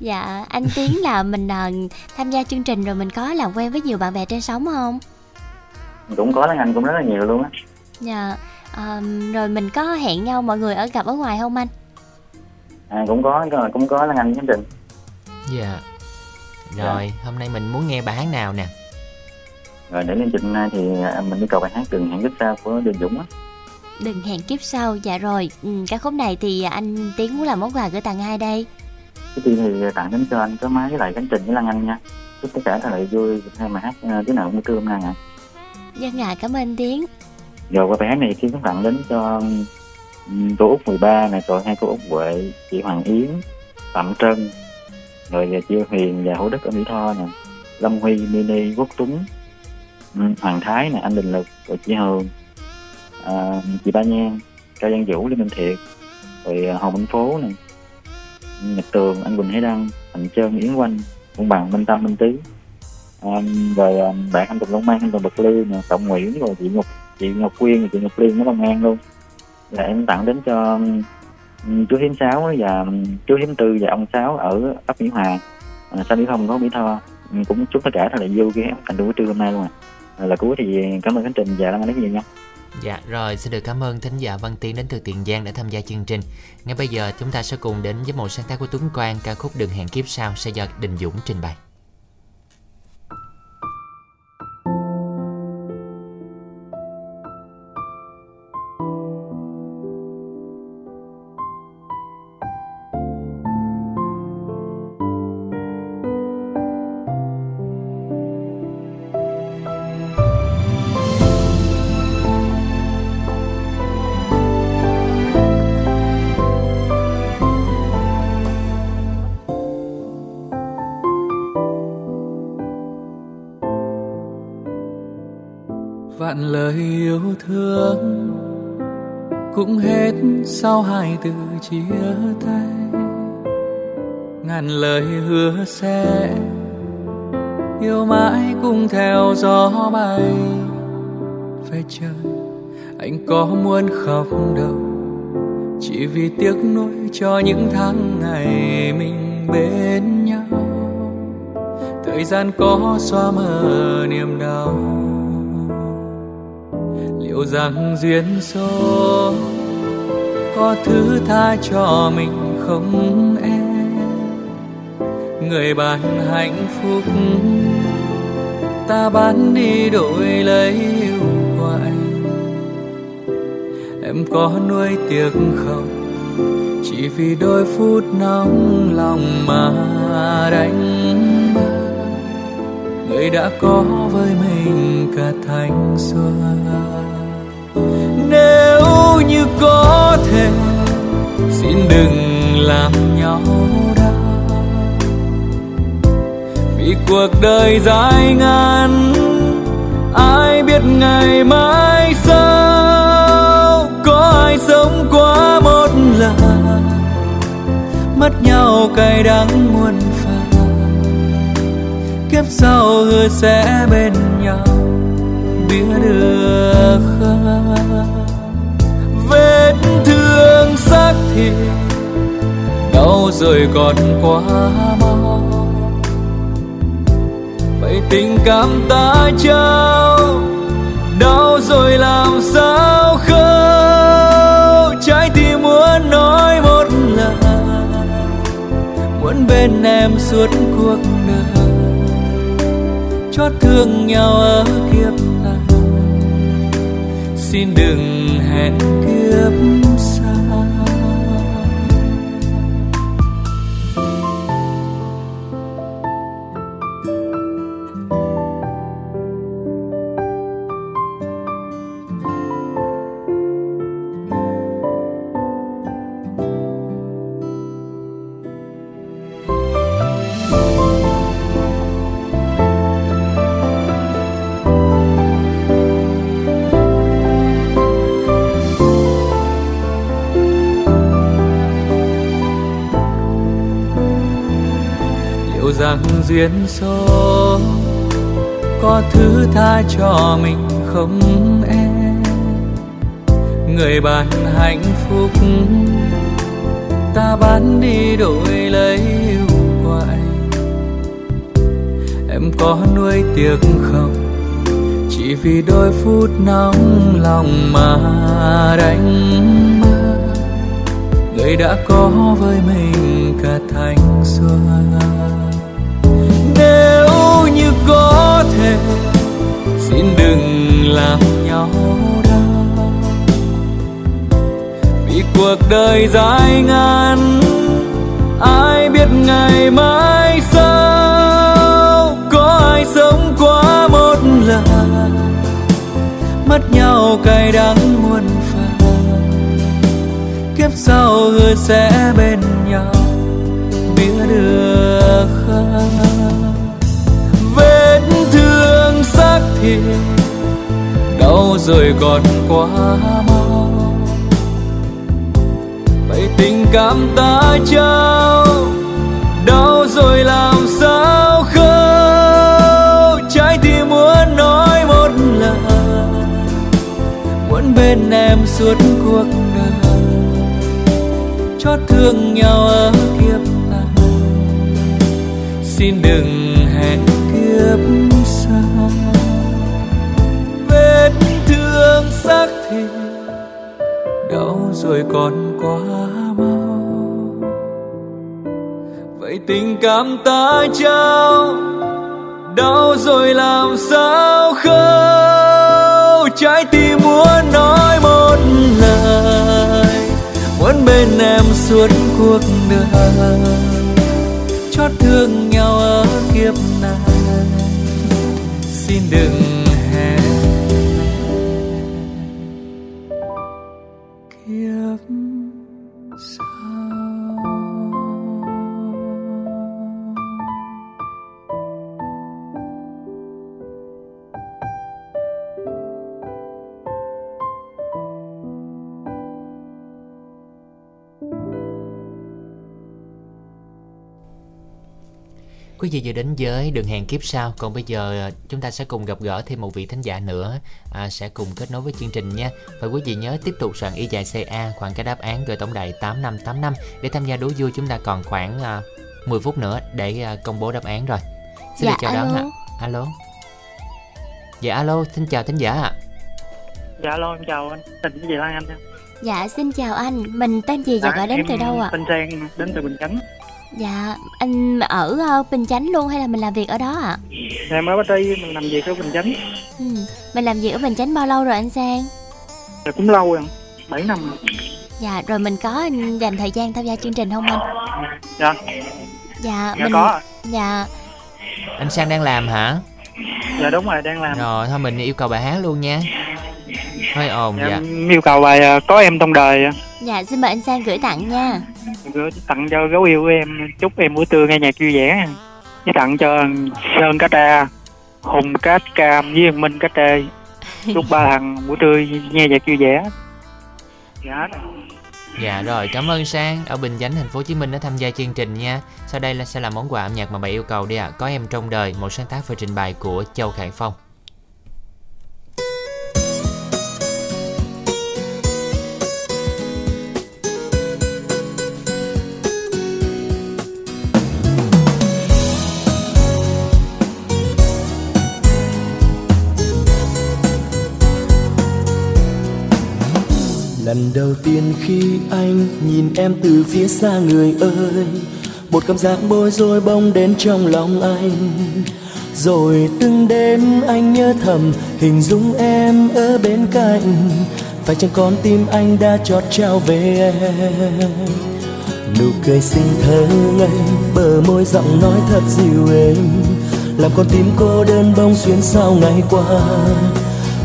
Dạ anh tiến là mình ờ, tham gia chương trình rồi mình có làm quen với nhiều bạn bè trên sóng không Cũng có Lan Anh cũng rất là nhiều luôn á. Dạ ờm, rồi mình có hẹn nhau mọi người ở gặp ở ngoài không anh À, cũng có cũng có Lan Anh chương trình. Dạ Rồi hôm nay mình muốn nghe bài hát nào nè Rồi để lên trình hôm nay thì à, mình yêu cầu bài hát từng hẹn kiếp sau của Đường Dũng á. đừng hẹn kiếp sau dạ rồi ừ, ca khúc này thì anh tiến muốn làm món quà gửi tặng ai đây Trước tiên thì tặng đến cho anh có máy với lại cánh trình với Lan Anh nha. Chúc tất cả thật là vui hai bài hát à, đứa nào cũng trưa hôm nay ạ. Dân ạ cảm ơn tiến rồi qua bài hát này xin cũng tặng đến cho cô Út 13 này rồi hai cô Út Huệ, chị Hoàng Yến, Phạm Trân, rồi chị Huyền và Hữu Đức ở Mỹ Tho nè, Lâm Huy, Mini, Quốc Tuấn, Hoàng Thái nè, anh Đình Lực, rồi chị Hường, à, chị Ba Nhan, Cao Giang Vũ, Lê Minh Thiệt, rồi à, Hồng Minh Phố nè, Nhật Tường, anh Quỳnh Hải Đăng, Thành Trân, Yến Quanh, Quân Bằng, Minh Tâm, Minh Tứ, um, rồi um, bạn anh Tùng Long mang anh Tùng bật lư nè, Trọng Nguyễn, rồi chị Ngọc chị Ngọc Quyên, và chị Ngọc Liên ở Long An luôn. Là em tặng đến cho ừ, chú Hiếm Sáu và chú Hiếm Tư và ông Sáu ở ấp Mỹ Hòa, à, xã Mỹ Thông có Mỹ Tho. Ừ, cũng chúc tất cả thật là vui cái thành buổi trưa hôm nay luôn à. À, là cuối thì cảm ơn Khánh Trình và Lan Anh nhiều nha. Dạ rồi xin được cảm ơn thính giả Văn Tiến đến từ Tiền Giang đã tham gia chương trình Ngay bây giờ chúng ta sẽ cùng đến với một sáng tác của Tuấn Quang Ca khúc Đừng hẹn kiếp sau sẽ do Đình Dũng trình bày sau hai từ chia tay. Ngàn lời hứa sẽ yêu mãi cùng theo gió bay. Về trời anh có muốn khóc đâu. Chỉ vì tiếc nuối cho những tháng ngày mình bên nhau. Thời gian có xóa mờ niềm đau. Liệu rằng duyên số có thứ tha cho mình không em? Người bạn hạnh phúc, ta bán đi đổi lấy yêu của anh em có nuôi tiếc không? Chỉ vì đôi phút nóng lòng mà đánh mất người đã có với mình cả thanh xuân nếu như có thể. Xin đừng làm nhau đau. Vì cuộc đời dài ngàn, ai biết ngày mai sau? Có ai sống qua một lần? Mất nhau cay đắng muôn phần. Kiếp sau hứa sẽ bên nhau, biết được đau rồi còn quá mau. Vậy tình cảm ta trao, đau rồi làm sao khâu trái tim muốn nói một lần, muốn bên em suốt cuộc đời. Chót thương nhau ở kiếp này. Xin đừng hẹn kiếp duyên số. Có thứ tha cho mình không em? Người bạn hạnh phúc, ta bán đi đổi lấy yêu quại. Em có nuôi tiếc không? Chỉ vì đôi phút nóng lòng mà đánh mất. Người đã có với mình cả thanh xuân có thể. Xin đừng làm nhau đau. Vì cuộc đời dài ngàn, ai biết ngày mai sau có ai sống quá một lần. Mất nhau cay đắng muôn phần. Kiếp sau hứa sẽ bên nhau biết được không xác đau rồi còn quá mau. Vậy tình cảm ta trao, đau rồi làm sao khâu trái tim muốn nói một lời, muốn bên em suốt cuộc đời. Chót thương nhau ở rồi còn quá mau. Vậy tình cảm ta trao, đau rồi làm sao khâu? Trái tim muốn nói một lời, muốn bên em suốt cuộc đời. Chót thương nhau ở kiếp này. Xin đừng Quý vị vừa đến với đường hẹn kiếp sau. Còn bây giờ à, chúng ta sẽ cùng gặp gỡ thêm một vị thính giả nữa à, Sẽ cùng kết nối với chương trình nha. Và quý vị nhớ tiếp tục soạn y dài CA Khoảng cái đáp án gửi tổng đài 8585 Để tham gia đố vui. Chúng ta còn khoảng à, 10 phút nữa để à, công bố đáp án rồi. Xin Dạ, được chào đón alo. ạ. Alo. Dạ alo, xin chào thính giả ạ. Dạ alo em chào anh, tình gì Lan Anh? Nha. Dạ xin chào anh, mình tên gì và Dạ, gọi đến từ đâu ạ? Tên Trang đến từ Bình Chánh. Dạ anh ở ờ, Bình Chánh luôn hay là mình làm việc ở đó ạ? Em ở Bát Tri, mình làm việc ở Bình Chánh. Ừ. Mình làm việc ở Bình Chánh bao lâu rồi anh Sang? Dạ, cũng lâu rồi, 7 năm rồi. Dạ rồi mình có dành thời gian tham gia chương trình không anh? Dạ, Dạ, dạ mình có. Dạ Anh Sang đang làm hả? Dạ đúng rồi, đang làm. Rồi thôi mình yêu cầu bài hát luôn nha Hơi ồn Dạ, dạ yêu cầu bài à, Có em trong đời à. Dạ xin mời anh Sang gửi tặng nha. Gửi tặng cho gấu yêu của em. Chúc em buổi trưa nghe nhạc vui vẻ. Với tặng cho Sơn Cá Tra, Hùng Cá Cam với Minh Cá Trê. Chúc ba thằng buổi trưa nghe nhạc vui vẻ. Dạ. Dạ rồi, cảm ơn Sang ở Bình Chánh, thành phố Hồ Chí Minh đã tham gia chương trình nha. Sau đây là sẽ là món quà âm nhạc mà bạn yêu cầu đi ạ. Có em trong đời, một sáng tác và trình bày của Châu Khải Phong. Lần đầu tiên khi anh nhìn em từ phía xa người ơi, một cảm giác bối rối bỗng đến trong lòng anh. Rồi từng đêm anh nhớ thầm hình dung em ở bên cạnh, phải chăng con tim anh đã chót trao về em? Nụ cười xinh thơ ngây, bờ môi giọng nói thật dịu êm, làm con tim cô đơn bông xuyên sao ngày qua.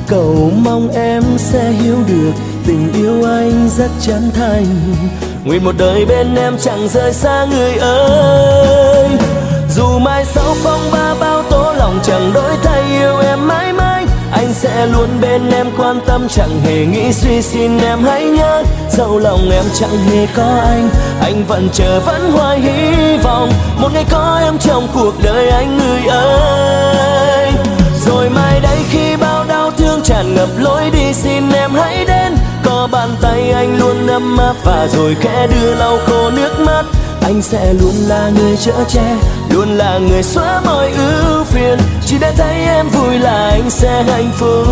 Cầu mong em sẽ hiểu được tình yêu anh rất chân thành. Nguyện một đời bên em chẳng rời xa người ơi. Dù mai sau phong ba bao tố lòng chẳng đổi thay, yêu em mãi mãi. Anh sẽ luôn bên em, quan tâm chẳng hề nghĩ suy xin em hãy nhớ. Dẫu lòng em chẳng hề có anh anh vẫn chờ vẫn hoài hy vọng. Một ngày có em trong cuộc đời anh người ơi. Rồi mai đây khi bao đau thương tràn ngập lối đi, xin em hãy đến bàn tay anh luôn ấm áp và rồi khẽ đưa lau khô nước mắt. Anh sẽ luôn là người chở che, luôn là người xóa mọi ưu phiền. Chỉ để thấy em vui là anh sẽ hạnh phúc.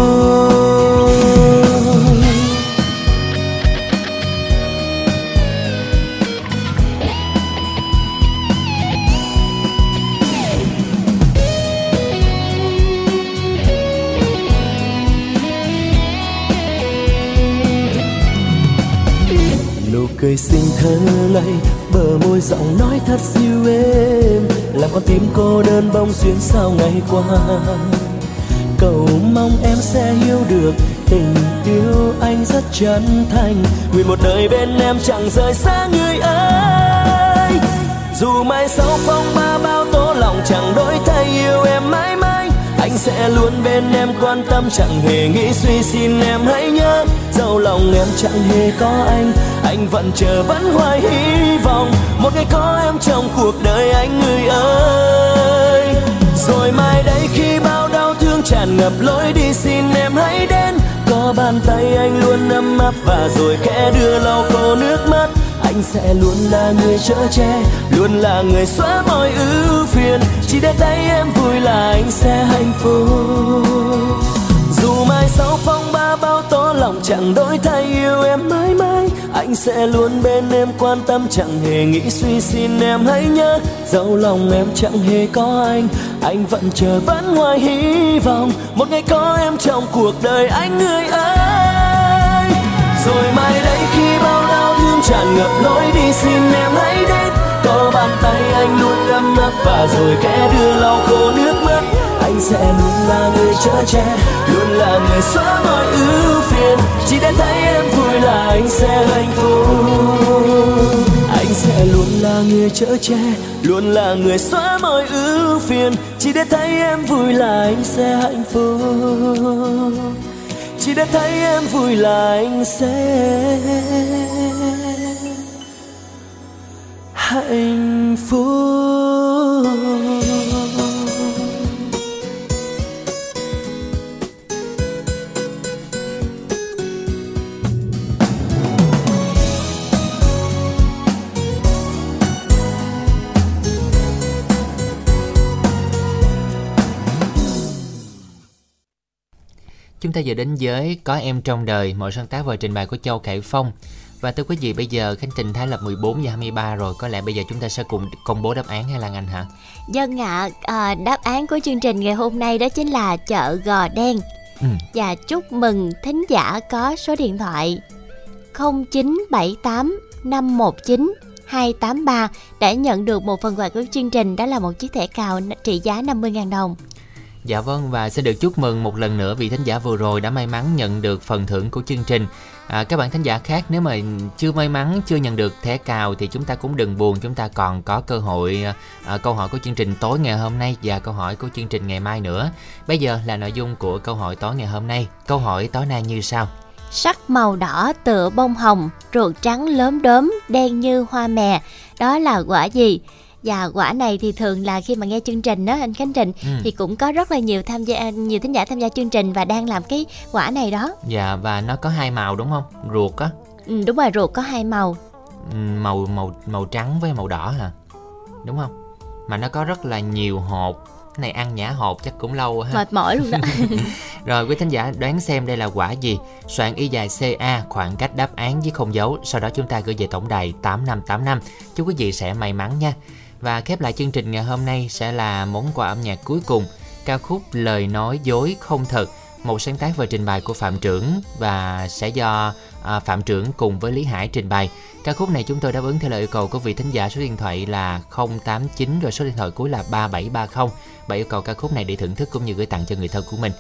Cười xinh thơ lây, bờ môi giọng nói thật dịu êm. Làm con tim cô đơn bông xuyên sau ngày qua. Cầu mong em sẽ hiểu được, tình yêu anh rất chân thành. Nguyện một đời bên em chẳng rời xa người ơi. Dù mai sau phong ba bao tố lòng chẳng đổi thay anh sẽ luôn bên em, quan tâm chẳng hề nghĩ suy xin em. Hãy nhớ dẫu lòng em chẳng hề có anh. Anh vẫn chờ, vẫn hoài hy vọng. Một ngày có em trong cuộc đời anh người ơi. Rồi mai đây khi bao đau thương tràn ngập lối đi, xin em hãy đến. Có bàn tay anh luôn ấm áp và rồi khẽ đưa lau khô nước mắt anh sẽ luôn là người chở che, luôn là người xóa mọi ưu phiền. Chỉ để thấy em vui là anh sẽ hạnh phúc. Dù mai sau phong ba bao tố lòng chẳng đổi thay yêu em mãi mãi, anh sẽ luôn bên em quan tâm, chẳng hề nghĩ suy xin em. Hãy nhớ, dẫu lòng em chẳng hề có anh anh vẫn chờ vẫn hoài hy vọng. Một ngày có em trong cuộc đời anh người ơi. Rồi mai đây khi tràn ngập lối đi xin em hãy đến. Có bàn tay anh luôn ấm áp và rồi kẽ đưa lau khô nước mắt. Anh sẽ luôn là người chở che, luôn là người xóa mọi ưu phiền. Chỉ để thấy em vui là anh sẽ hạnh phúc. Anh sẽ luôn là người chở che, luôn là người xóa mọi ưu phiền. Chỉ để thấy em vui là anh sẽ hạnh phúc. Chỉ để thấy em vui là anh sẽ hạnh phúc Chúng ta giờ đến với Có Em Trong Đời, một sáng tác và trình bày của Châu Khải Phong. Và thưa quý vị, bây giờ Khánh Trình Thái lập 14 giờ 23 rồi, có lẽ bây giờ chúng ta sẽ cùng công bố đáp án hay là Anh hả? Dân ạ, à, đáp án của chương trình ngày hôm nay đó chính là chợ Gò Đen. Ừ. Và chúc mừng thính giả có số điện thoại 0978 519 283 để nhận được một phần quà của chương trình đó là một chiếc thẻ cào trị giá 50.000 đồng. Dạ vâng và xin được chúc mừng một lần nữa vị thính giả vừa rồi đã may mắn nhận được phần thưởng của chương trình. À, các bạn thính giả khác nếu mà chưa may mắn chưa nhận được thẻ cào thì chúng ta cũng đừng buồn chúng ta còn có cơ hội à, câu hỏi của chương trình tối ngày hôm nay và câu hỏi của chương trình ngày mai nữa. Bây giờ là nội dung của câu hỏi tối ngày hôm nay. Câu hỏi tối nay như sau. Sắc màu đỏ tựa bông hồng, ruột trắng lớn đốm, đen như hoa mè. Đó là quả gì? Và quả này thì thường là khi mà nghe chương trình đó anh Khánh Trình Ừ. thì cũng có rất là nhiều tham gia nhiều thính giả tham gia chương trình và đang làm cái quả này đó Dạ và nó có hai màu đúng không? Ruột á, ừ, đúng rồi ruột có hai màu ừ, màu màu màu trắng với màu đỏ hả? Đúng không? Mà nó có rất là nhiều hộp. Cái này ăn nhả hộp chắc cũng lâu ha. mệt mỏi luôn đó Rồi quý thính giả đoán xem đây là quả gì Soạn y dài CA khoảng cách đáp án với không dấu Sau đó chúng ta gửi về tổng đài 8585 Chúc quý vị sẽ may mắn nha và khép lại chương trình ngày hôm nay sẽ là món quà âm nhạc cuối cùng Ca khúc Lời nói dối không thật Một sáng tác và trình bày của Phạm Trưởng Và sẽ do à, Phạm Trưởng cùng với Lý Hải trình bày Ca khúc này chúng tôi đáp ứng theo lời yêu cầu của vị thính giả số điện thoại là 089 Rồi số điện thoại cuối là 3730 Và yêu cầu ca khúc này để thưởng thức cũng như gửi tặng cho người thân của mình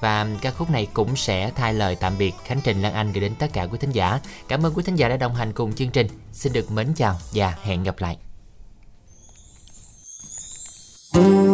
và ca khúc này cũng sẽ thay lời tạm biệt Khánh Trình Lan Anh gửi đến tất cả quý thính giả. Cảm ơn quý thính giả đã đồng hành cùng chương trình. Xin được mến chào và hẹn gặp lại. Oh.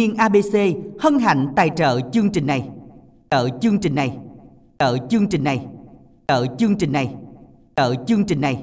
viên ABC hân hạnh tài trợ chương trình này. Trợ chương trình này. Trợ chương trình này. Trợ chương trình này. Trợ chương trình này.